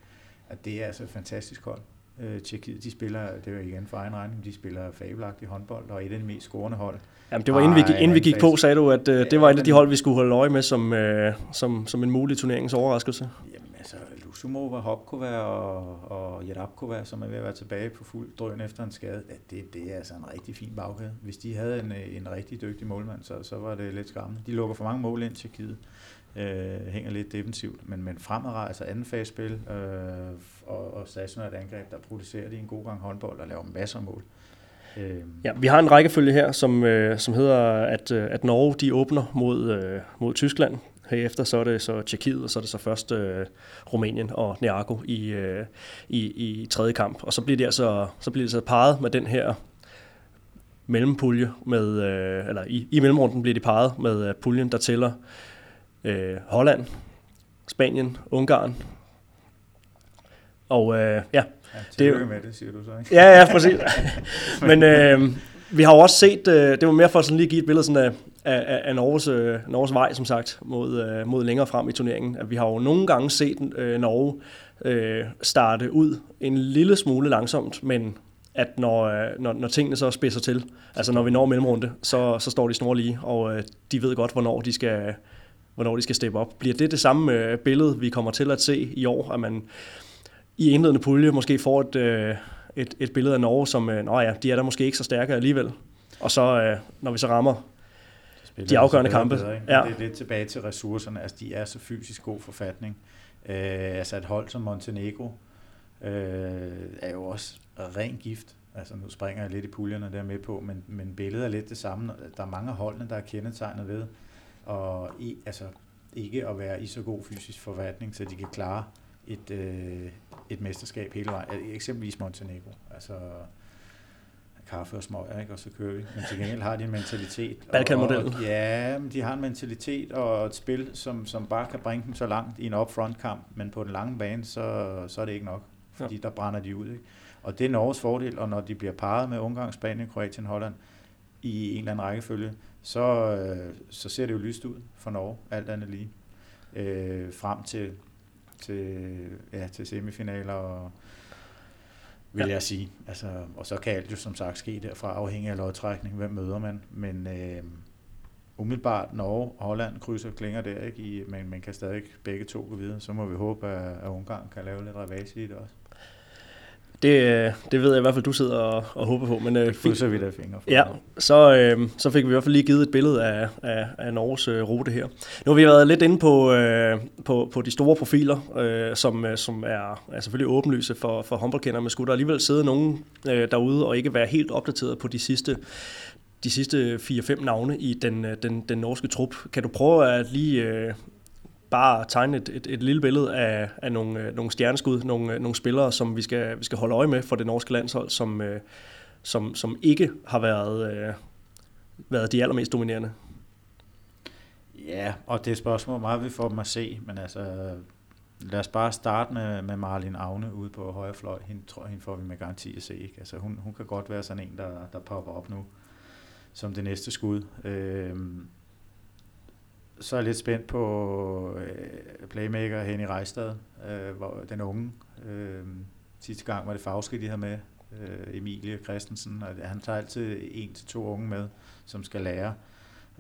C: At det er altså et fantastisk hold. Øh, Tjekkiet, de spiller, det er igen for egen regning, de spiller fabelagtig håndbold, og et af de mest scorende hold.
B: Jamen, det var inden vi, inden vi gik på, sagde du, at øh, det var et af de hold, vi skulle holde øje med som, øh, som, som en mulig turneringsoverraskelse.
C: Sumova, Hopkova og, og Jerabkova, som er ved at være tilbage på fuld drøn efter en skade, ja, det, det er altså en rigtig fin bagkæde. Hvis de havde en, øh, en rigtig dygtig målmand, så, så var det lidt skræmmende. De lukker for mange mål ind til Tjekkiet. Øh, hænger lidt defensivt, men, men fremadrettet, altså anden fagespil øh, og, og stationært angreb, der producerer de en god gang håndbold og laver masser af mål.
B: Øh. Ja, vi har en rækkefølge her, som, øh, som hedder, at, øh, at Norge de åbner mod, øh, mod Tyskland Herefter så er det så Tjekkiet, og så er det så først øh, Rumænien og Neaco i, øh, i, i tredje kamp. Og så bliver det altså så bliver det så parret med den her mellempulje, med, øh, eller i, i mellemrunden bliver de parret med øh, puljen, der tæller øh, Holland, Spanien, Ungarn. Og øh, ja,
C: Ja, det er med det, siger du så, ikke?
B: Ja, ja, præcis. Men øh, vi har jo også set, øh, det var mere for sådan lige at give et billede sådan af, af, af Norges, øh, Norges vej, som sagt, mod, øh, mod længere frem i turneringen. At vi har jo nogle gange set øh, Norge øh, starte ud en lille smule langsomt, men at når, øh, når, når tingene så spidser til, altså når vi når mellemrunde, så, så står de snor lige, og øh, de ved godt, hvornår de skal hvornår de skal steppe op. Bliver det det samme øh, billede, vi kommer til at se i år, at man i indledende pulje måske får et, øh, et, et billede af Norge, som, øh, nå ja, de er der måske ikke så stærke alligevel. Og så, øh, når vi så rammer de afgørende kampe.
C: Bedre, ikke? Ja. Det er lidt tilbage til ressourcerne. Altså, de er så fysisk god forfatning. Øh, altså et hold som Montenegro øh, er jo også ren gift. Altså nu springer jeg lidt i puljerne der med på, men, men billedet er lidt det samme. Der er mange holdene, der er kendetegnet ved, og i, altså, ikke at være i så god fysisk forfatning, så de kan klare et, øh, et mesterskab hele vejen. Eksempelvis Montenegro. Altså, kaffe og smøger, ikke? og så kører vi. Men til gengæld har de en mentalitet.
B: Balkan-modellen.
C: Ja, de har en mentalitet og et spil, som, som bare kan bringe dem så langt i en upfront-kamp, men på den lange bane, så, så er det ikke nok, fordi ja. der brænder de ud. Ikke? Og det er Norges fordel, og når de bliver parret med Ungarn, Spanien, Kroatien, Holland i en eller anden rækkefølge, så, øh, så ser det jo lyst ud for Norge, alt andet lige, øh, frem til, til, ja, til semifinaler og vil ja. jeg sige. Altså, og så kan alt jo som sagt ske derfra, afhængig af lodtrækning, hvem møder man. Men øh, umiddelbart Norge og Holland krydser klinger der, ikke? I, men man kan stadig begge to gå videre. Så må vi håbe, at, at Ungarn kan lave lidt revage i det også.
B: Det, det ved jeg i hvert fald, du sidder og, og håber på. Men,
C: øh, krydser vi da fingre for.
B: Ja, så, øh, så fik vi i hvert fald lige givet et billede af, af, af Norges øh, rute her. Nu har vi været lidt inde på, øh, på, på de store profiler, øh, som, øh, som er, er selvfølgelig åbenlyse for, for håndboldkendere, men skulle der alligevel sidde nogen øh, derude og ikke være helt opdateret på de sidste de sidste 4-5 navne i den, øh, den, den norske trup. Kan du prøve at lige øh, bare tegne et, et, et lille billede af, af nogle, øh, nogle stjerneskud, nogle, øh, nogle spillere, som vi skal, vi skal holde øje med for det norske landshold, som, øh, som, som ikke har været, øh, været de allermest dominerende.
C: Ja, og det er spørgsmål, hvor meget vi får dem at se, men altså, lad os bare starte med, med Marlin Agne ude på højre fløj. Hende, tror, hende får vi med garanti at se. Ikke? Altså, hun, hun kan godt være sådan en, der, der popper op nu som det næste skud. Øh, så er jeg lidt spændt på øh, playmaker Henny Rejstad, øh, hvor den unge. Øh, sidste gang var det Fauske, de havde med, øh, Emilie Christensen, og han tager altid en til to unge med, som skal lære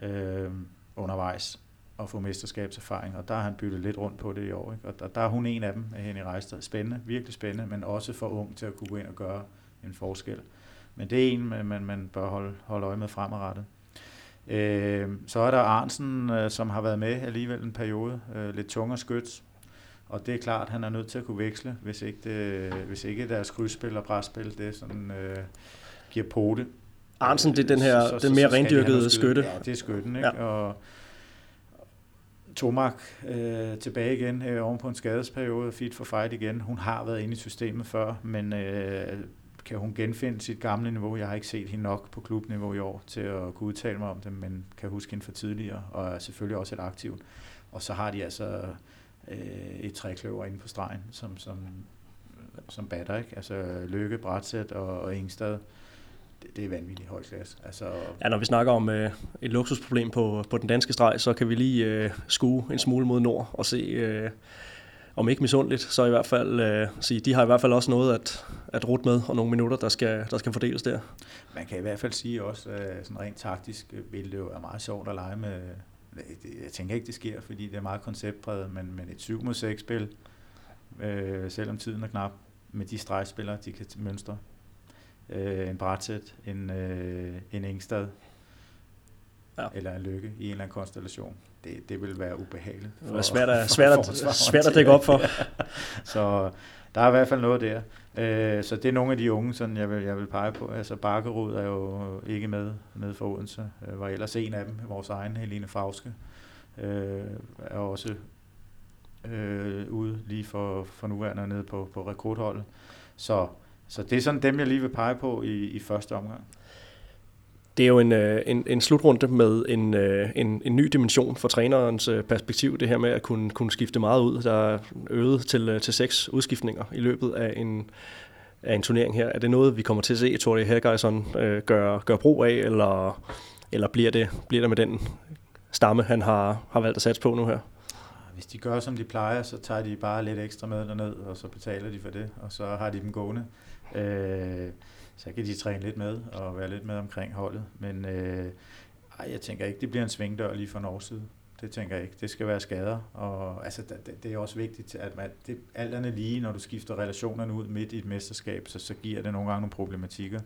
C: øh, undervejs og få mesterskabserfaring, og der har han byttet lidt rundt på det i år. Ikke? Og der, der er hun en af dem, øh, Henny Rejstad. Spændende, virkelig spændende, men også for ung til at kunne gå ind og gøre en forskel. Men det er en, man, man bør holde, holde øje med fremadrettet. Øh, så er der Arnsen, øh, som har været med alligevel en periode, øh, lidt tung og skyt. Og det er klart, han er nødt til at kunne veksle, hvis ikke, det, hvis ikke deres krydsspil og presspil det sådan, øh, giver det.
B: Arnsen, det er den her, så, så, den mere rendyrkede skytte.
C: Ja, det er skytten, ikke? Ja. Og Tomak øh, tilbage igen øh, oven på en skadesperiode, fit for fight igen. Hun har været inde i systemet før, men øh, kan hun genfinde sit gamle niveau? Jeg har ikke set hende nok på klubniveau i år til at kunne udtale mig om det, men kan huske hende fra tidligere, og er selvfølgelig også et aktivt. Og så har de altså øh, et trækløver inde på stregen, som, som, som batter, ikke? Altså Lykke, Bratsæt og, og Ingstad det, det er vanvittigt høj klasse. Altså,
B: ja, når vi snakker om øh, et luksusproblem på, på den danske streg, så kan vi lige øh, skue en smule mod nord og se, øh, om ikke misundeligt, så i hvert fald øh, sige, de har i hvert fald også noget at, at rute med, og nogle minutter, der skal, der skal fordeles der.
C: Man kan i hvert fald sige også, at sådan rent taktisk vil det jo være meget sjovt at lege med, jeg tænker ikke, det sker, fordi det er meget konceptpræget, men, men et 7 mod 6 spil, øh, selvom tiden er knap, med de stregspillere, de kan mønstre, øh, en Bratsæt, en, øh, en Engstad, ja. eller en Lykke i en eller anden konstellation. Det, det vil være ubehageligt.
B: For, det er svært at, svært, at, svært at dække op for.
C: så der er i hvert fald noget der. Øh, så det er nogle af de unge, sådan jeg vil, jeg vil pege på. Altså Bakkerud er jo ikke med, med for Odense. Øh, var ellers en af dem, vores egen, Helene Fauske, øh, er også øh, ude lige for, for nuværende nede på, på rekrutholdet. Så så det er sådan dem, jeg lige vil pege på i, i første omgang.
B: Det er jo en, øh, en, en slutrunde med en, øh, en, en ny dimension for trænerens øh, perspektiv, det her med at kunne, kunne skifte meget ud. Der er øget til, øh, til seks udskiftninger i løbet af en, af en turnering her. Er det noget, vi kommer til at se Tori Helgeison øh, gøre, gøre brug af, eller, eller bliver, det, bliver det med den stamme, han har, har valgt at satse på nu her?
C: Hvis de gør, som de plejer, så tager de bare lidt ekstra med derned, og så betaler de for det, og så har de dem gående. Øh, så kan de træne lidt med og være lidt med omkring holdet. Men øh, ej, jeg tænker ikke, det bliver en svingdør lige fra Norges side. Det tænker jeg ikke. Det skal være skader. Og altså, det, det er også vigtigt, at man, det, alt andet lige, når du skifter relationerne ud midt i et mesterskab, så, så giver det nogle gange nogle problematikker.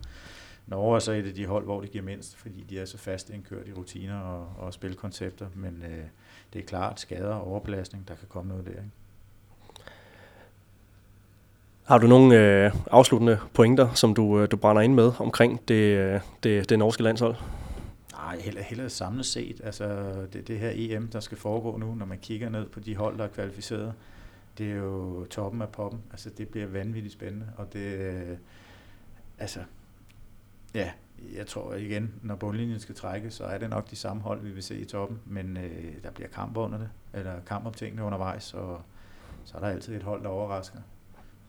C: Norge er så et af de hold, hvor det giver mindst, fordi de er så fast indkørt i rutiner og, og spilkoncepter. Men øh, det er klart skader og overbelastning, der kan komme noget der. Ikke?
B: Har du nogle øh, afsluttende pointer, som du, øh, du brænder ind med omkring det, øh, det, det norske landshold?
C: Nej, heller, heller samlet set. Altså det, det her EM, der skal foregå nu, når man kigger ned på de hold, der er kvalificeret, det er jo toppen af poppen. Altså det bliver vanvittigt spændende, og det, øh, altså, ja, jeg tror igen, når bundlinjen skal trække, så er det nok de samme hold, vi vil se i toppen, men øh, der bliver kamp under det, eller kamp om tingene undervejs, og så er der altid et hold, der overrasker.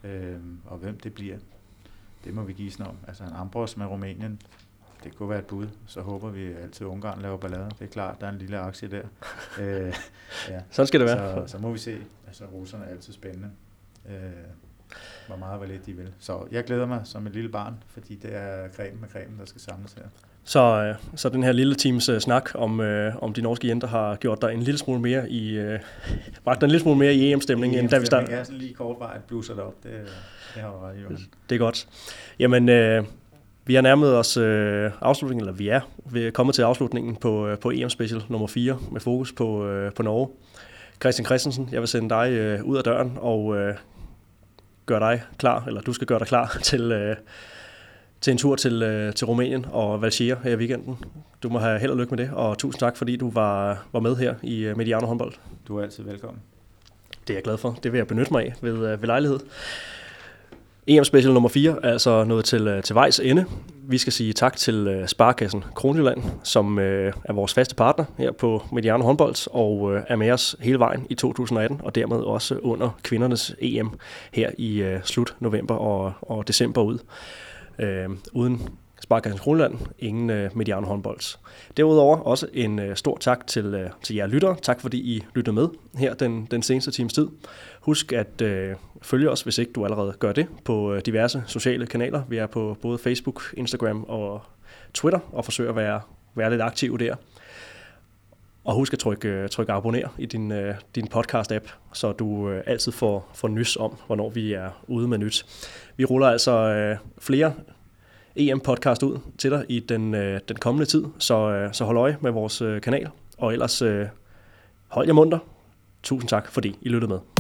C: Øh, og hvem det bliver, det må vi give sådan om. Altså en Ambros med Rumænien, det kunne være et bud. Så håber vi altid, at Ungarn laver ballade. Det er klart, der er en lille aktie der.
B: øh, ja. Sådan skal det være.
C: Så, så må vi se. Altså russerne er altid spændende. Øh, hvor meget hvor lidt de vil. Så jeg glæder mig som et lille barn, fordi det er cremen med cremen, der skal samles her.
B: Så, øh, så den her lille teams uh, snak om, uh, om de norske jenter har gjort dig en lille smule mere i, uh, bragt dig en lille smule mere i EM-stemning,
C: EM
B: end da vi startede.
C: Ja, sådan lige kort vej bluser det op. Det, det har ret, Johan.
B: Det er godt. Jamen, uh, vi har nærmet os uh, afslutningen, eller vi er, vi er kommet til afslutningen på, uh, på EM-special nummer 4 med fokus på, uh, på Norge. Christian Christensen, jeg vil sende dig uh, ud af døren og uh, gøre dig klar, eller du skal gøre dig klar til... Uh, til en tur til, øh, til Rumænien og Valsier her i weekenden. Du må have held og lykke med det, og tusind tak, fordi du var, var med her i øh, Mediano håndbold.
C: Du er altid velkommen.
B: Det er jeg glad for. Det vil jeg benytte mig af ved, øh, ved lejlighed. EM Special nummer 4 er altså nået til, til vejs ende. Vi skal sige tak til Sparkassen Kronjylland, som er vores faste partner her på Mediano håndbold og er med os hele vejen i 2018 og dermed også under kvindernes EM her i slut november og, og december ud. Øh, uden Sparkassen Kronland, ingen øh, median håndbolds. Derudover også en øh, stor tak til, øh, til jer lyttere. Tak fordi I lyttede med her den, den seneste times tid. Husk at øh, følge os, hvis ikke du allerede gør det, på øh, diverse sociale kanaler. Vi er på både Facebook, Instagram og Twitter og forsøger at være, være lidt aktive der. Og husk at trykke, øh, trykke abonner i din, øh, din podcast-app, så du øh, altid får, får nys om, hvornår vi er ude med nyt. Vi ruller altså flere EM-podcast ud til dig i den, den kommende tid, så, så hold øje med vores kanal. Og ellers hold jer munter. Tusind tak, fordi I lyttede med.